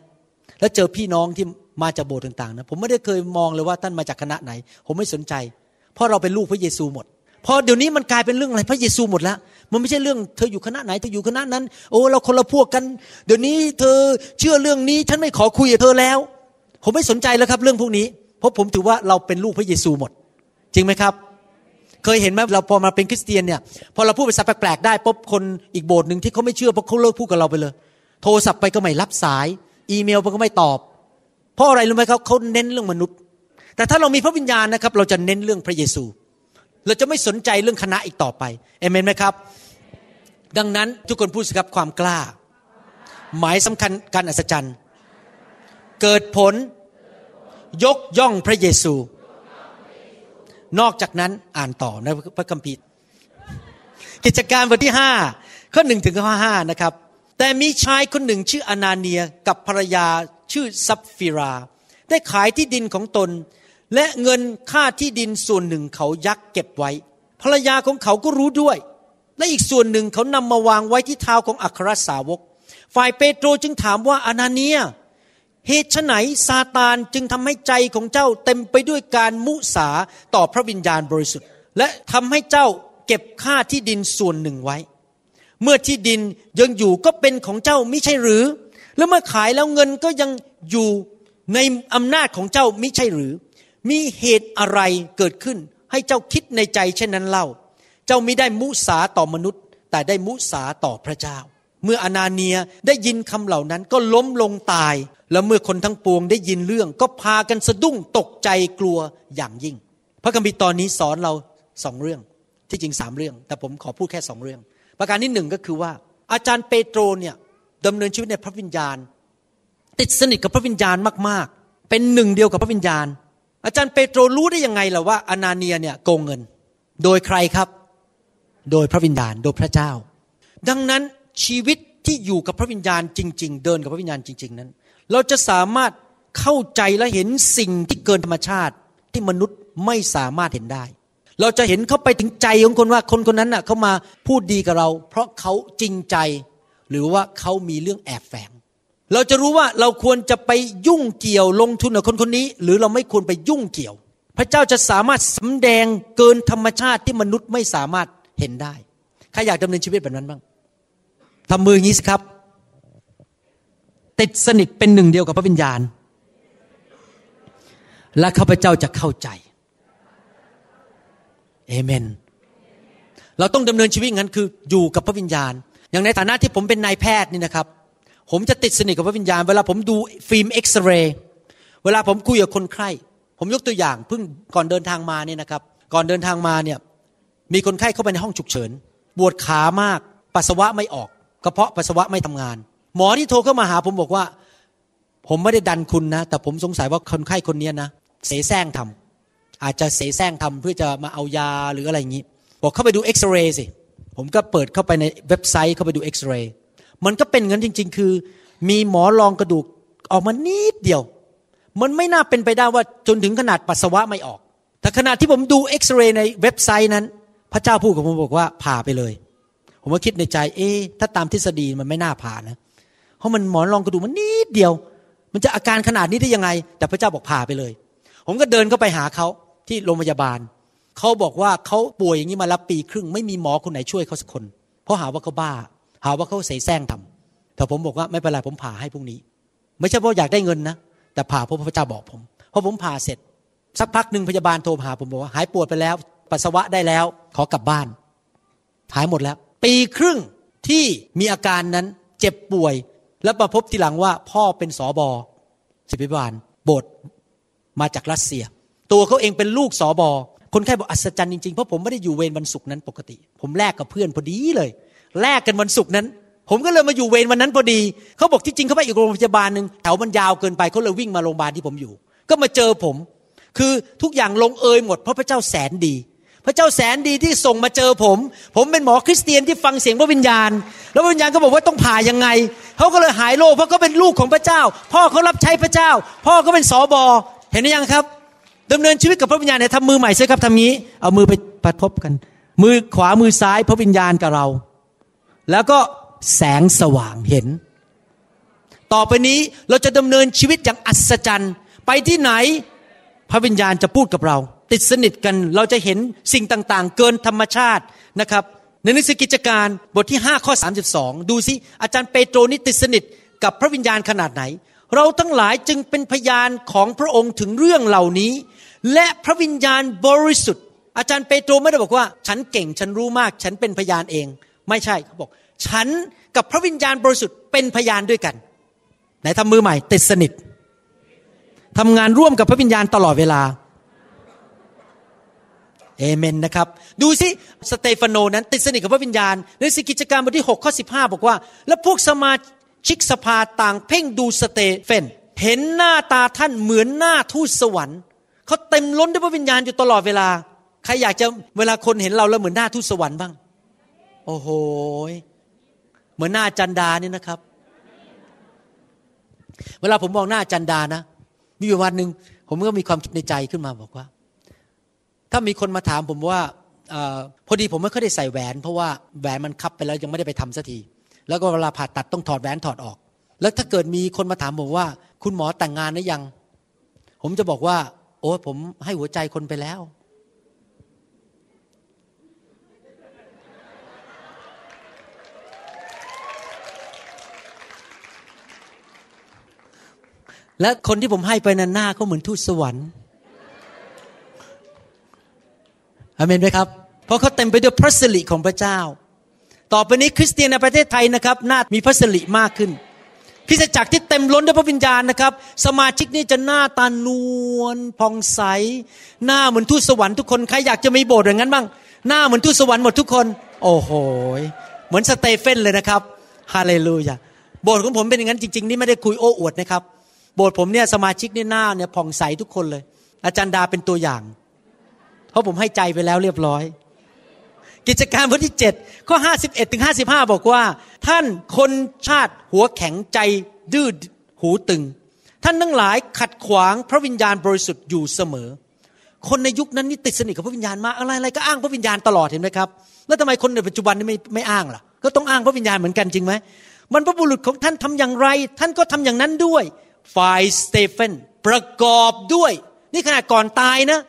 แล้วเจอพี่น้องที่มาจากโบสถ์ต่างๆนะผมไม่ได้เคยมองเลยว่าท่านมาจากคณะไหน ผมไม่สนใจ เพราะเราเป็นลูกพระเยซูหมดพอเดี๋ยวนี้มันกลายเป็นเรื่องอะไรพระเยซูหมดแล้ว มันไม่ใช่เรื่องเธออยู่คณะไหนเธออยู่คณะนั้น โอ้เราคนละพวกกัน เดี๋ยวนี้เธอเชื่อเรื่องนี้ ฉันไม่ขอคุยกับเธอแล้ว ผมไม่สนใจแล้วครับเรื่องพวกนี้ เพราะผมถือว่าเราเป็นลูกพระเยซูหมด จริงไหมครับ เคยเห็นไหมเราพอมาเป็นคริสเตียนเนี่ยพอเราพูดภาษาแปลกๆได้ปุ๊บคนอีกโบสถ์หนึ่งที่เขาไม่เชื่อเพราะเขาเลิกพูดกับเราไปเลย โทรศัพท์ไปก็ไม่รับสาย อีเมลไปก็ไม่ตอบ เพราะอะไรรู้ไหมครับเขาเน้นเรื่องมนุษย์ แต่ถ้าเรามีพระวิญญาณนะครับ เราจะเน้นเรื่องพระเยซู เราจะไม่สนใจเรื่องคณะอีกต่อไปเอเมนไหมครับ ดังนั้นทุกคนพูดสิครับความกล้า หมายสำคัญการอัศจรรย์ เกิดผลยกย่องพระเยซู นอกจากนั้นอ่านต่อในพระคัมภีร์กิจการบทที่ห้าข้อหนึ่งถึงข้อห้านะครับ แต่มีชายคนหนึ่งชื่ออนาเนียกับภรรยาชื่อซับฟิรา ได้ขายที่ดินของตน และเงินค่าที่ดินส่วนหนึ่งเขายักเก็บไว้ ภรรยาของเขาก็รู้ด้วย และอีกส่วนหนึ่งเขานำมาวางไว้ที่เท้าของอัครสาวก ฝ่ายเปโตรจึงถามว่าอนาเนีย เหตุไฉนซาตานจึงทำให้ใจของเจ้าเต็มไปด้วยการมุสาต่อพระวิญญาณบริสุทธิ์ และทำให้เจ้าเก็บค่าที่ดินส่วนหนึ่งไว้ เมื่อที่ดินยังอยู่ก็เป็นของเจ้ามิใช่หรือ แล้วเมื่อขายแล้วเงินก็ยังอยู่ในอำนาจของเจ้ามิใช่หรือ มีเหตุอะไรเกิดขึ้น ให้เจ้าคิดในใจเช่นนั้นเล่า เจ้ามิได้มุสาต่อมนุษย์ แต่ได้มุสาต่อพระเจ้า เมื่ออนาเนียได้ยินคำเหล่านั้นก็ล้มลงตาย แล้วเมื่อคนทั้งปวงได้ยินเรื่อง ก็พากันสะดุ้งตกใจกลัวอย่างยิ่ง พระคัมภีร์ตอนนี้สอนเราสองเรื่อง ที่จริงสามเรื่อง แต่ผมขอพูดแค่สองเรื่อง ประการที่หนึ่งก็คือว่า อาจารย์เปโตรเนี่ยดำเนินชีวิตในพระวิญญาณ ติดสนิทกับพระวิญญาณมากๆ เป็นหนึ่งเดียวกับพระวิญญาณ อาจารย์เปโตรรู้ได้ยังไงล่ะว่า อนาเนียเนี่ยโกงเงิน โดยใครครับ โดยพระวิญญาณโดยพระเจ้า ดังนั้น ชีวิตที่อยู่กับพระวิญญาณจริง ๆ เดินกับพระวิญญาณจริง ๆ นั้น เราจะสามารถเข้าใจและเห็นสิ่งที่เกินธรรมชาติที่มนุษย์ไม่สามารถเห็นได้ เราจะเห็นเข้าไปถึงใจของคนว่าคนคนนั้นน่ะเขามาพูดดีกับเรา เพราะเขาจริงใจ หรือว่าเขามีเรื่องแอบแฝง เราจะรู้ว่าเราควรจะไปยุ่งเกี่ยวลงทุนกับคนคนนี้ หรือเราไม่ควรไปยุ่งเกี่ยว พระเจ้าจะสามารถสำแดงเกินธรรมชาติที่มนุษย์ไม่สามารถเห็นได้ใครอยากดำเนินชีวิตแบบนั้นบ้าง ทำมืออย่างนี้สิครับ ติดสนิทเป็นหนึ่งเดียวกับพระวิญญาณ และข้าพเจ้าจะเข้าใจเอเมน เราต้องดำเนินชีวิตงั้นคืออยู่กับพระวิญญาณ อย่างในฐานะที่ผมเป็นนายแพทย์นี่นะครับ ผมจะติดสนิทกับพระวิญญาณ เวลาผมดูฟิล์มเอ็กซเรย์เวลาผมคุยกับคนไข้ ผมยกตัวอย่างเพิ่งก่อนเดินทางมาเนี่ยนะครับ ก่อนเดินทางมาเนี่ยมีคนไข้เข้าไปในห้องฉุกเฉินปวดขามาก ปัสสาวะไม่ออก กระเพาะปัสสาวะไม่ทำงาน หมอที่โทรเข้ามาหาผมบอกว่า ผมไม่ได้ดันคุณนะ แต่ผมสงสัยว่าคนไข้คนนี้นะเสแสร้งทำอาจจะเสแสร้งทำเพื่อจะมาเอายาหรืออะไรอย่างนี้ บอกเข้าไปดูเอ็กซเรย์สิผมก็เปิดเข้าไปในเว็บไซต์เข้าไปดูเอ็กซเรย์มันก็เป็นเงินจริง ๆ คือ มีหมอรองกระดูกออกมานิดเดียว มันไม่น่าเป็นไปได้ว่าจนถึงขนาดปัสสาวะไม่ออก แต่ขณะที่ผมดูเอ็กซเรย์ในเว็บไซต์นั้น พระเจ้าพูดกับผมบอกว่าผ่าไปเลย ผมก็คิดในใจ เอ๊ถ้าตามทฤษฎีมันไม่น่าผ่านะ เพราะมันหมอนรองกระดูกมันนิดเดียว มันจะอาการขนาดนี้ได้ยังไง แต่พระเจ้าบอกผ่าไปเลย ผมก็เดินเข้าไปหาเขาที่โรงพยาบาล เขาบอกว่าเขาป่วยอย่างนี้มาแล้วปีครึ่ง ไม่มีหมอคนไหนช่วยเขาสักคน เพราะหาว่าเขาบ้า หาว่าเขาเสแสร้งทำแต่ผมบอกว่าไม่เป็นไรผมผ่าให้พรุ่งนี้ ไม่ใช่เพราะอยากได้เงินนะ แต่ผ่าเพราะพระเจ้าบอกผม พอผมผ่าเสร็จ สักพักหนึ่งพยาบาลโทรมาหาผมบอกว่าหายปวดไปแล้ว ปัสสาวะได้แล้ว ขอกลับบ้าน หายหมดแล้ว ปีครึ่งที่มีอาการนั้นเจ็บป่วย แล้วมาพบทีหลังว่าพ่อเป็นสอบอศิบิบาลโบสมาจากรัสเซีย ตัวเขาเองเป็นลูกสอบอคนไข้บอกอัศจรรย์จริงๆ เพราะผมไม่ได้อยู่เวรวันศุกร์นั้นปกติ ผมแลกกับเพื่อนพอดีเลย แลกกันวันศุกร์นั้น ผมก็เลยมาอยู่เวรวันนั้นพอดี เขาบอกที่จริงเขาไปอีกโรงพยาบาลหนึ่งแถวมันยาวเกินไปเขาเลยวิ่งมาโรงพยาบาลที่ผมอยู่ ก็มาเจอผม คือทุกอย่างลงเอยหมดเพราะพระเจ้าแสนดี พระเจ้าแสนดีที่ส่งมาเจอผม ผมเป็นหมอคริสเตียนที่ฟังเสียงพระวิญญาณ แล้วพระวิญญาณก็บอกว่าต้องผ่ายังไงเขาก็เลยหายโรคเพราะเขาเป็นลูกของพระเจ้า พ่อเขารับใช้พระเจ้า พ่อเขาเป็นสอบอเห็นหรือยังครับดำเนินชีวิตกับพระวิญญาณเนี่ยทำมือใหม่ซิครับทำงี้ เอามือไปประทบกัน มือขวามือซ้ายพระวิญญาณกับเรา แล้วก็แสงสว่างเห็น ต่อไปนี้เราจะดำเนินชีวิตอย่างอัศจรรย์ ไปที่ไหน พระวิญญาณจะพูดกับเรา ติดสนิทกันเราจะเห็นสิ่งต่างๆ เกินธรรมชาตินะครับในหนังสือกิจการบทที่5ข้อ32 ดูสิอาจารย์เปโตรนี่ติดสนิทกับพระวิญญาณขนาดไหน เราทั้งหลายจึงเป็นพยานของพระองค์ถึงเรื่องเหล่านี้ และพระวิญญาณบริสุทธิ์ อาจารย์เปโตรไม่ได้บอกว่า ฉันเก่งฉันรู้มาก ฉันเป็นพยานเอง ไม่ใช่เขาบอก ฉันกับพระวิญญาณบริสุทธิ์เป็นพยานด้วยกันไหนทำมือใหม่ติดสนิททำงานร่วมกับพระวิญญาณตลอดเวลา เอเมนนะครับ ดูสิสเตฟานโนนั้นติดสนิทกับพระวิญญาณในสิกิจการบทที่6ข้อ15 บอกว่า แล้วพวกสมาชิกสภาต่างเพ่งดูสเตเฟนเห็นหน้าตาท่านเหมือนหน้าทูตสวรรค์เขาเต็มล้นด้วยพระวิญญาณอยู่ตลอดเวลา ใครอยากจะเวลาคนเห็นเราแล้วเหมือนหน้าทูตสวรรค์บ้าง โอ้โหเหมือนหน้าจันดานี่นะครับ เวลาผมมองหน้าจันดานะ มีอยู่วันหนึ่งผมก็มีความคิดในใจขึ้นมาบอกว่า ถ้ามีคนมาถามผมว่าอพอดีผมไม่ค่อยได้ใส่แหวน เพราะว่าแหวนมันคับไปแล้วยังไม่ได้ไปทำสักทีแล้วก็เวลาผ่าตัดต้องถอดแหวนถอดออก แล้วถ้าเกิดมีคนมาถามผมว่า คุณหมอแต่งงานหรือยัง ผมจะบอกว่า โอ้ผมให้หัวใจคนไปแล้ว และคนที่ผมให้ไปนั้นหน้าเขาเหมือนทูตสวรรค์ อเมนไหมครับ เพราะเขาเต็มไปด้วยพระสิริของพระเจ้า ต่อไปนี้คริสเตียนในประเทศไทยนะครับ น่ามีพระสิริมากขึ้นคริสตจักรที่เต็มล้นด้วยพระวิญญาณนะครับ สมาชิกนี่จะหน้าตานวลผ่องใส หน้าเหมือนทูตสวรรค์ทุกคนใครอยากจะมีโบสถ์อย่างนั้นบ้างหน้าเหมือนทูตสวรรค์หมดทุกคน โอ้โหเหมือนสเตเฟนเลยนะครับฮาเลลูยาโบสถ์ของผมเป็นอย่างนั้นจริงๆนี่ไม่ได้คุยโอ้อวดนะครับ โบสถ์ผมเนี่ยสมาชิกนี่หน้าเนี่ยผ่องใสทุกคนเลย อาจารย์ดาเป็นตัวอย่าง เพราะผมให้ใจไปแล้วเรียบร้อย กิจการบทที่7ข้อ51ถึง55 บอกว่า ท่านคนชาติหัวแข็งใจดื้อหูตึง ท่านทั้งหลายขัดขวางพระวิญญาณบริสุทธิ์อยู่เสมอ คนในยุคนั้นนี่ติดสนิทกับพระวิญญาณมากอะไรอะไรก็อ้างพระวิญญาณตลอดเห็นไหมครับแล้วทำไมคนในปัจจุบันนี่ไม่ไม่อ้างล่ะ ก็ต้องอ้างพระวิญญาณเหมือนกันจริงไหมมันพระบุรุษของท่านทำอย่างไร ท่านก็ทำอย่างนั้นด้วยฝ่ายสเตเฟนประกอบด้วย นี่ขนาดก่อนตายนะ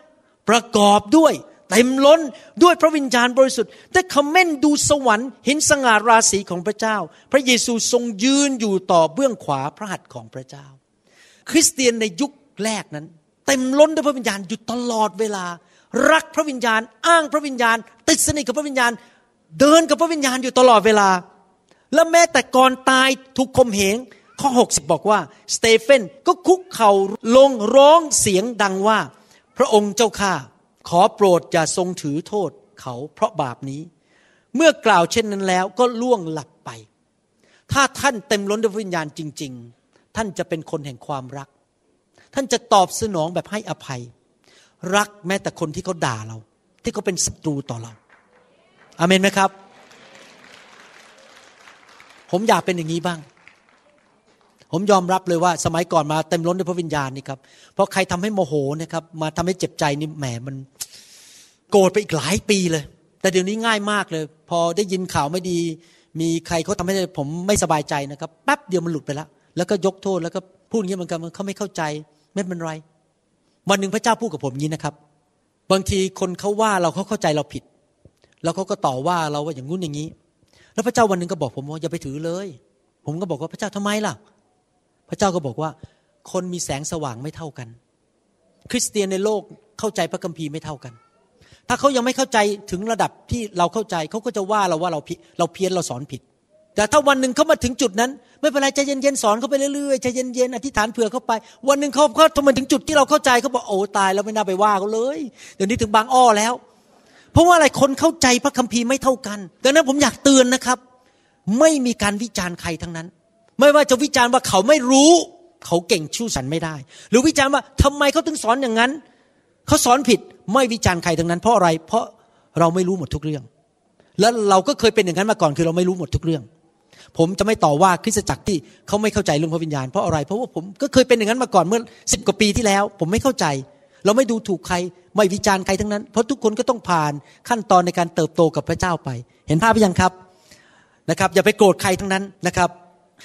ประกอบด้วยเต็มล้นด้วยพระวิญญาณบริสุทธิ์ได้คอมเมนดูสวรรค์เห็นสง่าราศีของพระเจ้า พระเยซูทรงยืนอยู่ต่อเบื้องขวาพระหัตถ์ของพระเจ้า คริสเตียนในยุคแรกนั้น เต็มล้นด้วยพระวิญญาณอยู่ตลอดเวลา รักพระวิญญาณ อ้างพระวิญญาณ ติดสนิทกับพระวิญญาณ เดินกับพระวิญญาณอยู่ตลอดเวลา และแม้แต่ก่อนตายถูกข่มเหงข้อ 60 บอกว่าสเตเฟนก็คุกเข่าลงร้องเสียงดังว่า พระองค์เจ้าข้าขอโปรดอย่าทรงถือโทษเขาเพราะบาปนี้ เมื่อกล่าวเช่นนั้นแล้วก็ล่วงหลับไป ถ้าท่านเต็มล้นด้วยวิญญาณจริง ๆ ท่านจะเป็นคนแห่งความรัก ท่านจะตอบสนองแบบให้อภัย รักแม้แต่คนที่เขาด่าเรา ที่เขาเป็นศัตรูต่อเราอาเมนไหมครับ ผมอยากเป็นอย่างนี้บ้าง ผมยอมรับเลยว่าสมัยก่อนมาเต็มล้นด้วยพระวิญญาณนี่ครับเพราะใครทำให้โมโหนะครับ มาทำให้เจ็บใจนี่แหมมันโกรธไปอีกหลายปีเลย แต่เดี๋ยวนี้ง่ายมากเลย พอได้ยินข่าวไม่ดี มีใครเขาทำให้ผมไม่สบายใจนะครับแป๊บเดียวมันหลุดไปแล้วแล้วก็ยกโทษแล้วก็พูดอย่างนี้เหมือนกันเขาไม่เข้าใจไม่เป็นไร วันหนึ่งพระเจ้าพูดกับผมงนี้นะครับ บางทีคนเขาว่าเราเขาเข้าใจเราผิด แล้วเขาก็ต่อว่าเราว่าอย่างงู้นอย่างนี้ แล้วพระเจ้าวันหนึ่งก็บอกผมว่าอย่าไปถือเลย ผมก็บอกว่าพระเจ้าทำไมล่ะ พระเจ้าก็บอกว่า คนมีแสงสว่างไม่เท่ากัน คริสเตียนในโลกเข้าใจพระคัมภีร์ไม่เท่ากัน ถ้าเขายังไม่เข้าใจถึงระดับที่เราเข้าใจเขาก็จะว่าเราว่าเราผิดเราเพี้ยนเราสอนผิด แต่ถ้าวันหนึ่งเขามาถึงจุดนั้น ไม่เป็นไรใจเย็นๆสอนเขาไปเรื่อยๆใจเย็นๆอธิษฐานเผื่อเขาไป วันหนึ่งเขาเขาทำไมถึงจุดที่เราเข้าใจเขาบอกโอ้ตายแล้วไม่น่าไปว่าเขาเลยเดี๋ยวนี้ถึงบางอ้อแล้ว เพราะว่าอะไรคนเข้าใจพระคัมภีร์ไม่เท่ากันดังนั้นผมอยากเตือนนะครับ ไม่มีการวิจารณ์ใครทั้งนั้น ไม่ว่าจะวิจารณ์ว่าเขาไม่รู้ เขาเก่งชู้สันไม่ได้ หรือวิจารณ์ว่าทำไมเขาถึงสอนอย่างนั้น เขาสอนผิดไม่วิจารณ์ใครทั้งนั้น เพราะอะไร เพราะเราไม่รู้หมดทุกเรื่อง แล้วเราก็เคยเป็นอย่างนั้นมาก่อนคือเราไม่รู้หมดทุกเรื่อง ผมจะไม่ต่อว่าคริสตจักรที่เขาไม่เข้าใจเรื่องพระวิญญาณเพราะอะไร เพราะว่าผมก็เคยเป็นอย่างนั้นมาก่อนเมื่อสิบกว่าปีที่แล้ว ผมไม่เข้าใจ เราไม่ดูถูกใคร ไม่วิจารณ์ใครทั้งนั้น เพราะทุกคนก็ต้องผ่านขั้นตอนในการเติบโตกับพระเจ้าไป เห็นภาพหรือยังครับนะครับ อย่าไปโกรธใครทั้งนั้นนะครับ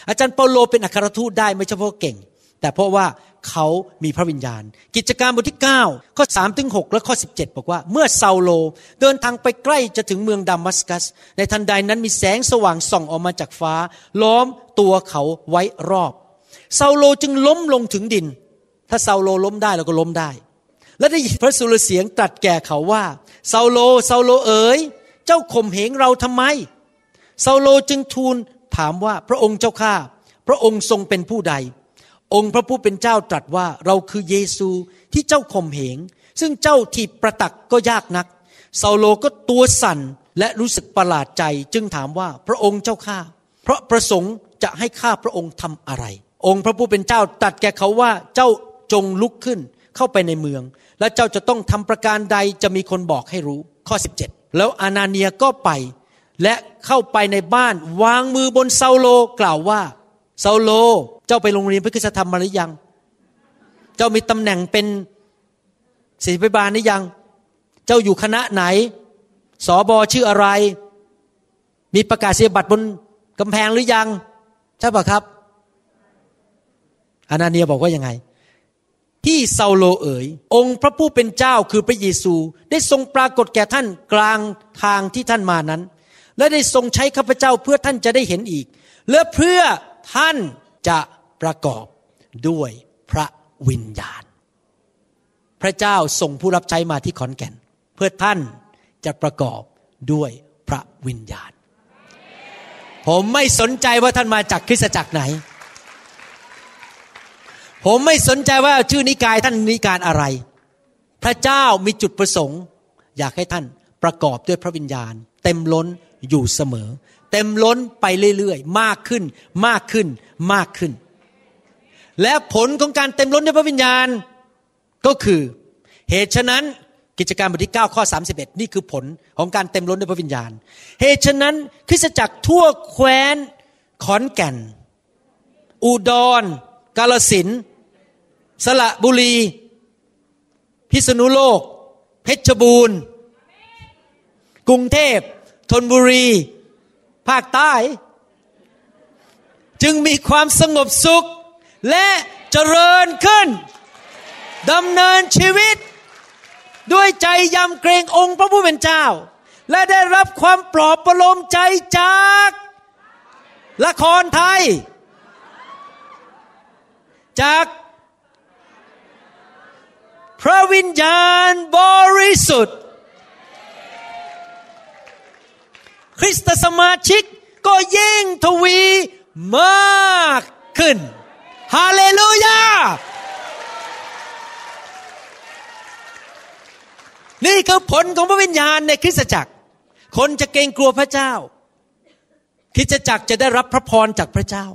อาจารย์เปาโลเป็นอัครทูตได้ไม่เฉพาะเก่ง แต่เพราะว่าเขามีพระวิญญาณ กิจการบทที่ 9 ข้อ3ถึง6และข้อ 17 บอกว่า เมื่อซาโลเดินทางไปใกล้จะถึงเมืองดามัสกัส ในทันใดนั้นมีแสงสว่างส่องออกมาจากฟ้า ล้อมตัวเขาไว้รอบซาโลจึงล้มลงถึงดิน ถ้าซาโลล้มได้เราก็ล้มได้ และได้ยินพระสุรเสียงตรัสแก่เขาว่าซาโลซาโลเอ๋ยเจ้าข่มเหงเราทำไมซาโลจึงทูล ถามว่าพระองค์เจ้าข้าพระองค์ทรงเป็นผู้ใด องค์พระผู้เป็นเจ้าตรัสว่าเราคือเยซูที่เจ้าข่มเหง ซึ่งเจ้าที่ประตักก็ยากนักเซาโลก็ตัวสั่นและรู้สึกประหลาดใจจึงถามว่าพระองค์เจ้าข้าเพราะประสงค์จะให้ข้าพระองค์ทำอะไร องค์พระผู้เป็นเจ้าตรัสแก่เขาว่าเจ้าจงลุกขึ้นเข้าไปในเมือง และเจ้าจะต้องทำประการใดจะมีคนบอกให้รู้ข้อ 17 แล้วอานาเนียก็ไป และเข้าไปในบ้านวางมือบนเซาโลกล่าวว่าเซาโลเจ้าไปโรงเรียนพระคุณธรรมมาหรือยัง เจ้ามีตำแหน่งเป็นศิษย์พิบาลหรือยัง เจ้าอยู่คณะไหนสอบอชื่ออะไร มีประกาศเสียบัตรบนกำแพงหรือยัง ใช่ปะครับ อานาเนียบอกว่ายังไง ที่เซาโลเอ๋ยองค์พระผู้เป็นเจ้าคือพระเยซู ได้ทรงปรากฏแก่ท่านกลางทางที่ท่านมานั้น และได้ทรงใช้ข้าพเจ้าเพื่อท่านจะได้เห็นอีก และเพื่อท่านจะประกอบด้วยพระวิญญาณ พระเจ้าส่งผู้รับใช้มาที่ขอนแก่น เพื่อท่านจะประกอบด้วยพระวิญญาณ ผมไม่สนใจว่าท่านมาจากคริสตจักรไหน ผมไม่สนใจว่าชื่อนิกายท่านนิการอะไร พระเจ้ามีจุดประสงค์ อยากให้ท่านประกอบด้วยพระวิญญาณ เต็มล้น อยู่เสมอ เต็มล้นไปเรื่อยๆ มากขึ้นมากขึ้นมากขึ้น และผลของการเต็มล้นด้วยพระวิญญาณ ก็คือเหตุฉะนั้นกิจการบทที่9ข้อ31 นี่คือผลของการเต็มล้นด้วยพระวิญญาณ เหตุฉะนั้นคริสตจักรทั่วแคว้นขอนแก่น อุดร กาลสินสระบุรี พิษณุโลก เพชรบูรณ์ กรุงเทพ ธนบุรี ภาคใต้ จึงมีความสงบสุข และเจริญขึ้นดำเนินชีวิต ด้วยใจยำเกรงองค์พระผู้เป็นเจ้า และได้รับความปลอบประโลมใจจาก ละครไทย จากพระวิญญาณบริสุทธิ์ คริสตสมาชิกก็ยิ่งทวีมากขึ้นฮาเลลูยา นี่คือผลของพระวิญญาณในคริสตจักร คนจะเกรงกลัวพระเจ้า คริสตจักรจะได้รับพระพรจากพระเจ้า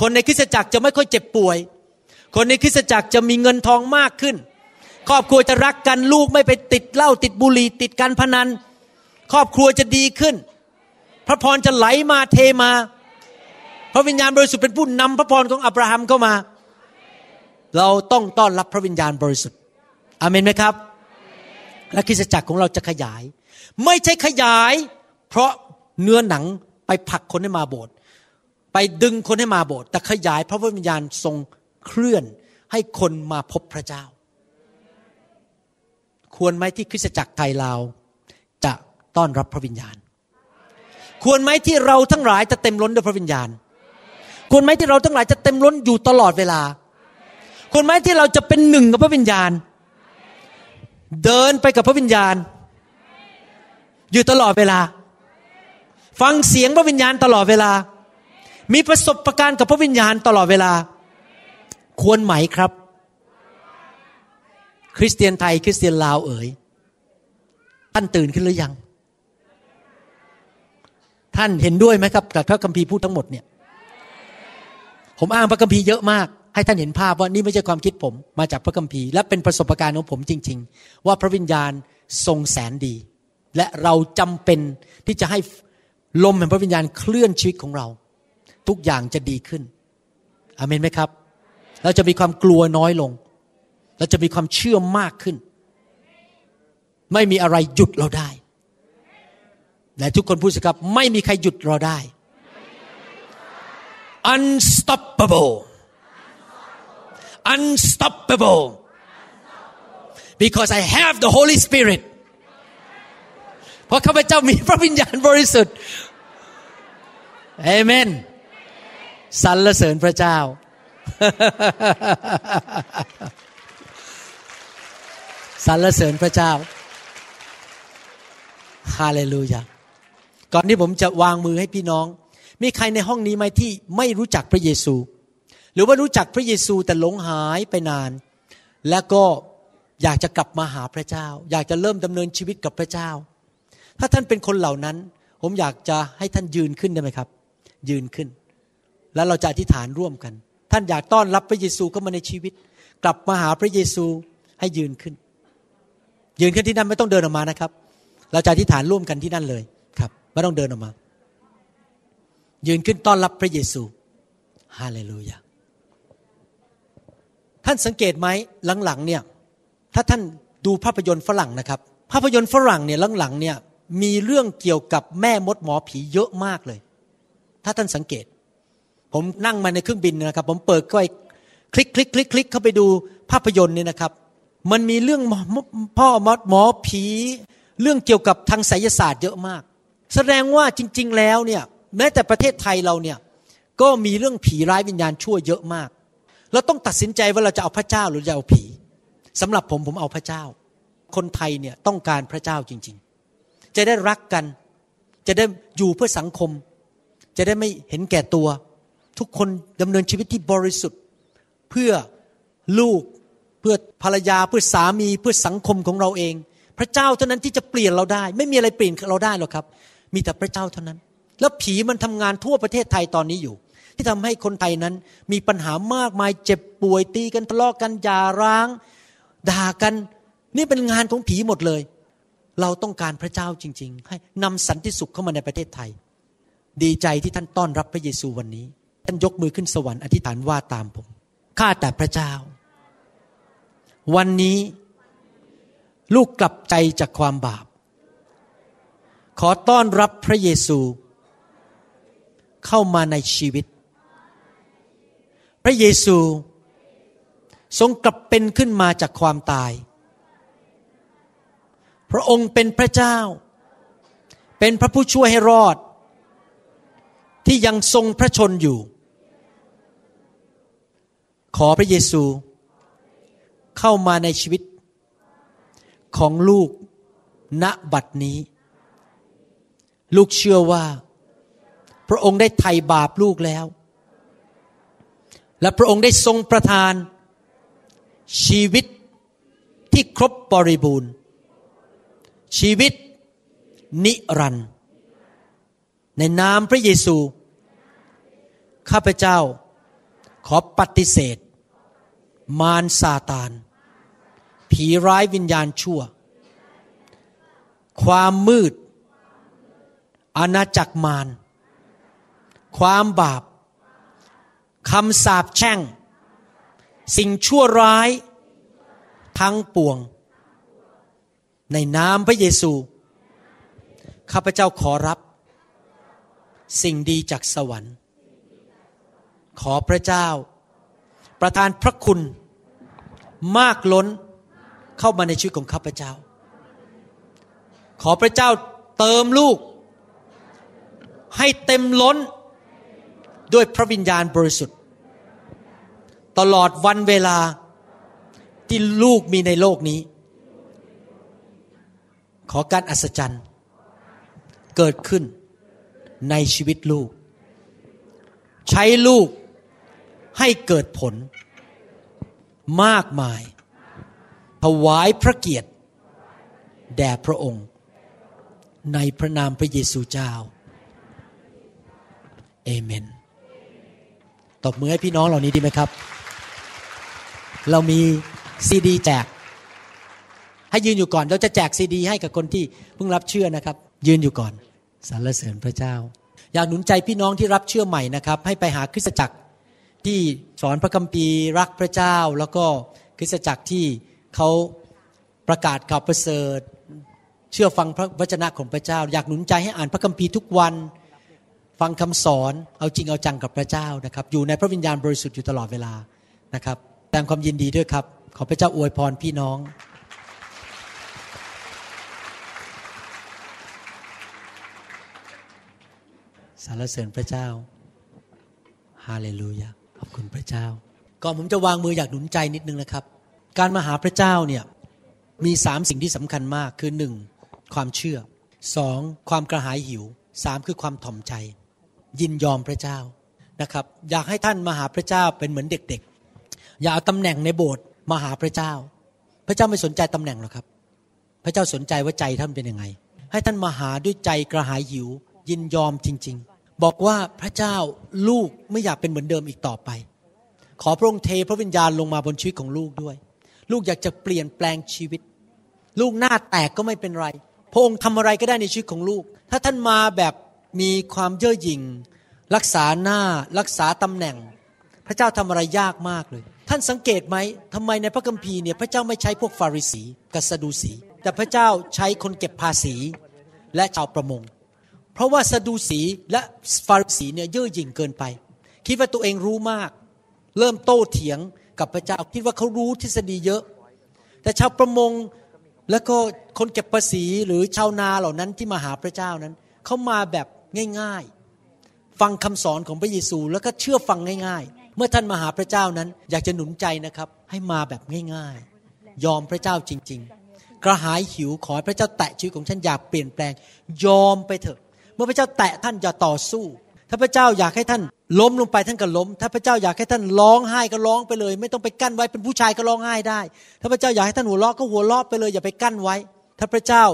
คนในคริสตจักรจะไม่ค่อยเจ็บป่วย คนในคริสตจักรจะมีเงินทองมากขึ้น ครอบครัวจะรักกันลูกไม่ไปติดเหล้าติดบุหรี่ติดการพนัน ครอบครัวจะดีขึ้น พระพรจะไหลมาเทมา พระวิญญาณบริสุทธิ์เป็นผู้นำพระพรของอับราฮัมเข้ามา เราต้องต้อนรับพระวิญญาณบริสุทธิ์อเมนไหมครับ และคริสตจักรของเราจะขยาย ไม่ใช่ขยาย เพราะเนื้อหนังไปผลักคนให้มาโบสถ์ไปดึงคนให้มาโบสถ์แต่ขยายเพราะพระวิญญาณทรงเคลื่อนให้คนมาพบพระเจ้า ควรไหมที่คริสตจักรไทยเราจะต้อนรับพระวิญญาณ ควรไหมที่เราทั้งหลายจะเต็มล้นด้วยพระวิญญาณ ควรไหมที่เราทั้งหลายจะเต็มล้นอยู่ตลอดเวลา ควรไหมที่เราจะเป็นหนึ่งกับพระวิญญาณ เดินไปกับพระวิญญาณ อยู่ตลอดเวลา ฟังเสียงพระวิญญาณตลอดเวลา มีประสบประการกับพระวิญญาณตลอดเวลา ควรไหมครับ คริสเตียนไทยคริสเตียนลาวเอ๋ยท่านตื่นขึ้นหรือยัง ท่านเห็นด้วยไหมครับกับพระคัมภีร์พูดทั้งหมดเนี่ย ผมอ้างพระคัมภีร์เยอะมาก ให้ท่านเห็นภาพว่านี่ไม่ใช่ความคิดผมมาจากพระคัมภีร์และเป็นประสบการณ์ของผมจริง ๆ ว่าพระวิญญาณทรงแสนดี และเราจำเป็นที่จะให้ลมแห่งพระวิญญาณเคลื่อนชีวิตของเรา ทุกอย่างจะดีขึ้นอเมนไหมครับ เราจะมีความกลัวน้อยลง เราจะมีความเชื่อมากขึ้น ไม่มีอะไรหยุดเราได้ และทุกคนพูดสิครับ ไม่มีใครหยุดเราได้ unstoppable unstoppable because I have the Holy Spirit เพราะข้าพเจ้ามีพระวิญญาณบริสุทธิ์เอเมนสรรเสริญพระเจ้า สรรเสริญพระเจ้า ฮาเลลูยา ก่อนที่ผมจะวางมือให้พี่น้อง มีใครในห้องนี้ไหมที่ไม่รู้จักพระเยซู หรือว่ารู้จักพระเยซูแต่หลงหายไปนาน แล้วก็อยากจะกลับมาหาพระเจ้า อยากจะเริ่มดำเนินชีวิตกับพระเจ้า ถ้าท่านเป็นคนเหล่านั้น ผมอยากจะให้ท่านยืนขึ้นได้ไหมครับ ยืนขึ้น แล้วเราจะอธิษฐานร่วมกัน ท่านอยากต้อนรับพระเยซูเข้ามาในชีวิต กลับมาหาพระเยซูให้ยืนขึ้น ยืนขึ้นที่นั่นไม่ต้องเดินออกมานะครับ เราจะอธิษฐานร่วมกันที่นั่นเลย ไม่ต้องเดินออกมา ยืนขึ้นต้อนรับพระเยซูฮาเลลูยาท่านสังเกตไหมหลังๆเนี่ยถ้าท่านดูภาพยนตร์ฝรั่งนะครับ ภาพยนตร์ฝรั่งเนี่ยหลังๆเนี่ยมีเรื่องเกี่ยวกับแม่มดหมอผีเยอะมากเลย ถ้าท่านสังเกต ผมนั่งมาในเครื่องบินนะครับ ผมเปิดก็ไปคลิกคลิกคลิกคลิกเข้าไปดูภาพยนตร์เนี่ยนะครับ มันมีเรื่องพ่อมดหมอผี เรื่องเกี่ยวกับทางไสยศาสตร์เยอะมาก แสดงว่าจริง ๆ แล้วเนี่ยแม้แต่ประเทศไทยเราเนี่ยก็มีเรื่องผีร้ายวิญญาณชั่วเยอะมาก เราต้องตัดสินใจว่าเราจะเอาพระเจ้าหรือจะเอาผีสำหรับผมผมเอาพระเจ้า คนไทยเนี่ยต้องการพระเจ้าจริง ๆ จะได้รักกัน จะได้อยู่เพื่อสังคม จะได้ไม่เห็นแก่ตัว ทุกคนดำเนินชีวิตที่บริสุทธิ์ เพื่อลูกเพื่อภรรยาเพื่อสามีเพื่อสังคมของเราเอง พระเจ้าเท่านั้นที่จะเปลี่ยนเราได้ ไม่มีอะไรเปลี่ยนเราได้หรอกครับ มีแต่พระเจ้าเท่านั้น แล้วผีมันทำงานทั่วประเทศไทยตอนนี้อยู่ ที่ทำให้คนไทยนั้นมีปัญหามากมายเจ็บป่วยตีกันทะเลาะกันหย่าร้าง ด่ากัน นี่เป็นงานของผีหมดเลย เราต้องการพระเจ้าจริง ๆ ให้นำสันติสุขเข้ามาในประเทศไทย ดีใจที่ท่านต้อนรับพระเยซูวันนี้ ท่านยกมือขึ้นสวรรค์อธิษฐานว่าตามผมข้าแต่พระเจ้า วันนี้ลูกกลับใจจากความบาป ขอต้อนรับพระเยซู เข้ามาในชีวิต พระเยซู ทรงกลับเป็นขึ้นมาจากความตาย พระองค์เป็นพระเจ้า เป็นพระผู้ช่วยให้รอด ที่ยังทรงพระชนอยู่ ขอพระเยซู เข้ามาในชีวิตของลูกณบัดนี้ ลูกเชื่อว่า พระองค์ได้ไถ่บาปลูกแล้ว และพระองค์ได้ทรงประทาน ชีวิตที่ครบบริบูรณ์ ชีวิตนิรันดร์ในนามพระเยซู ข้าพเจ้าขอปฏิเสธ มารซาตาน ผีร้ายวิญญาณชั่ว ความมืด อาณาจักรมาร ความบาปคำสาปแช่ง สิ่งชั่วร้าย ทั้งปวง ในนามพระเยซู ข้าพเจ้าขอรับ สิ่งดีจากสวรรค์ ขอพระเจ้า ประทานพระคุณมากล้นเข้ามาในชีวิตของข้าพเจ้า ขอพระเจ้าเติมลูก ให้เต็มล้นด้วยพระวิญญาณบริสุทธิ์ ตลอดวันเวลาที่ลูกมีในโลกนี้ ขอการอัศจรรย์ เกิดขึ้นในชีวิตลูก ใช้ลูกให้เกิดผล มากมาย ถวายพระเกียรติ แด่พระองค์ ในพระนามพระเยซูเจ้า เอเมน ตบมือให้พี่น้องเหล่านี้ดีไหมครับ เรามีซีดีแจก ให้ยืนอยู่ก่อน เราจะแจกซีดี ให้กับคนที่เพิ่งรับเชื่อนะครับ ยืนอยู่ก่อนสรรเสริญพระเจ้า อยากหนุนใจพี่น้องที่รับเชื่อใหม่นะครับ ให้ไปหาคริสตจักรที่สอนพระคัมภีร์รักพระเจ้า แล้วก็คริสตจักรที่เขาประกาศข่าวประเสริฐ เชื่อฟังพระวจนะของพระเจ้า อยากหนุนใจให้อ่านพระคัมภีร์ทุกวัน ฟังคำสอนเอาจริงเอาจังกับพระเจ้านะครับ อยู่ในพระวิญญาณบริสุทธิ์อยู่ตลอดเวลานะครับแสดงความยินดีด้วยครับ ขอพระเจ้าอวยพรพี่น้องสรรเสริญพระเจ้าฮาเลลูยาขอบคุณพระเจ้า ก่อนผมจะวางมืออยากหนุนใจนิดนึงนะครับ การมาหาพระเจ้าเนี่ยมีสามสิ่งที่สำคัญมากคือหนึ่งความเชื่อสองความกระหายหิวสามคือความถ่อมใจ ยินยอมพระเจ้านะครับ อยากให้ท่านมาหาพระเจ้าเป็นเหมือนเด็ก ๆ อย่าเอาตำแหน่งในโบสถ์มาหาพระเจ้า พระเจ้าไม่สนใจตำแหน่งหรอกครับ พระเจ้าสนใจว่าใจท่านเป็นยังไง ให้ท่านมาหาด้วยใจกระหายหิว ยินยอมจริง ๆ บอกว่าพระเจ้าลูกไม่อยากเป็นเหมือนเดิมอีกต่อไป ขอพระองค์เทพระวิญญาณลงมาบนชีวิตของลูกด้วย ลูกอยากจะเปลี่ยนแปลงชีวิต ลูกหน้าแตกก็ไม่เป็นไร พระองค์ทำอะไรก็ได้ในชีวิตของลูก ถ้าท่านมาแบบ มีความเย่อหยิ่ง รักษาหน้ารักษาตำแหน่ง พระเจ้าทำอะไรยากมากเลย ท่านสังเกตไหมทำไมในพระคัมภีร์เนี่ยพระเจ้าไม่ใช้พวกฟาริสีกับซาดูสี แต่พระเจ้าใช้คนเก็บภาษีและชาวประมง เพราะว่าซาดูสีและฟาริสีเนี่ยเย่อหยิ่งเกินไป คิดว่าตัวเองรู้มาก เริ่มโต้เถียงกับพระเจ้าคิดว่าเขารู้ทฤษฎีเยอะ แต่ชาวประมงแล้วก็คนเก็บภาษีหรือชาวนาเหล่านั้นที่มาหาพระเจ้านั้น เขามาแบบ ง่าย ๆ ฟังคำสอนของพระเยซูแล้วก็เชื่อฟังง่าย ๆ เมื่อท่านมาหาพระเจ้านั้น อยากจะหนุนใจนะครับ ให้มาแบบง่าย ๆ ยอมพระเจ้าจริง ๆ กระหายหิวขอให้พระเจ้าแตะชีวิตของท่านอยากเปลี่ยนแปลง ยอมไปเถอะ เมื่อพระเจ้าแตะท่านอย่าต่อสู้ ถ้าพระเจ้าอยากให้ท่านล้มลงไปท่านก็ล้ม ถ้าพระเจ้าอยากให้ท่านร้องไห้ก็ร้องไปเลย ไม่ต้องไปกั้นไว้เป็นผู้ชายก็ร้องไห้ได้ ถ้าพระเจ้าอยากให้ท่านหัวเราะก็หัวเราะไปเลยอย่าไปกั้นไว้ ถ้าพระเจ้า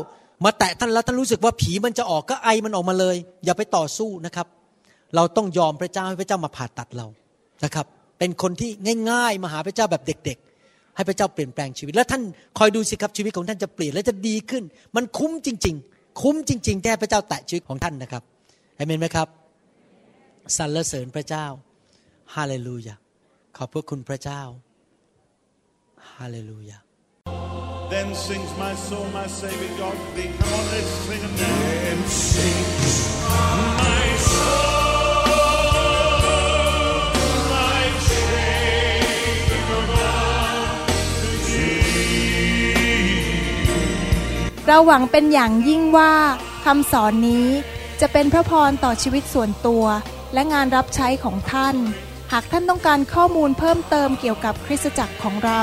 มาแตะท่านแล้วท่านรู้สึกว่าผีมันจะออกก็ไอมันออกมาเลย อย่าไปต่อสู้นะครับ เราต้องยอมพระเจ้าให้พระเจ้ามาผ่าตัดเรานะครับ เป็นคนที่ง่ายๆมาหาพระเจ้าแบบเด็ก ๆ ให้พระเจ้าเปลี่ยนแปลงชีวิต แล้วท่านคอยดูสิครับชีวิตของท่านจะเปลี่ยนและจะดีขึ้น มันคุ้มจริง ๆ คุ้มจริงๆแค่พระเจ้าแตะชีวิตของท่านนะครับเอเมนไหมครับสรรเสริญพระเจ้าฮาเลลูยาขอบพระคุณพระเจ้าฮาเลลูยา Then sings my soul, my Savior God thee. Come on, let's sing it now. Then sings my soul, God เราหวังเป็นอย่างยิ่งว่าคำสอนนี้จะเป็นพระพรต่อชีวิตส่วนตัว และงานรับใช้ของท่าน หากท่านต้องการข้อมูลเพิ่มเติมเกี่ยวกับคริสตจักรของเรา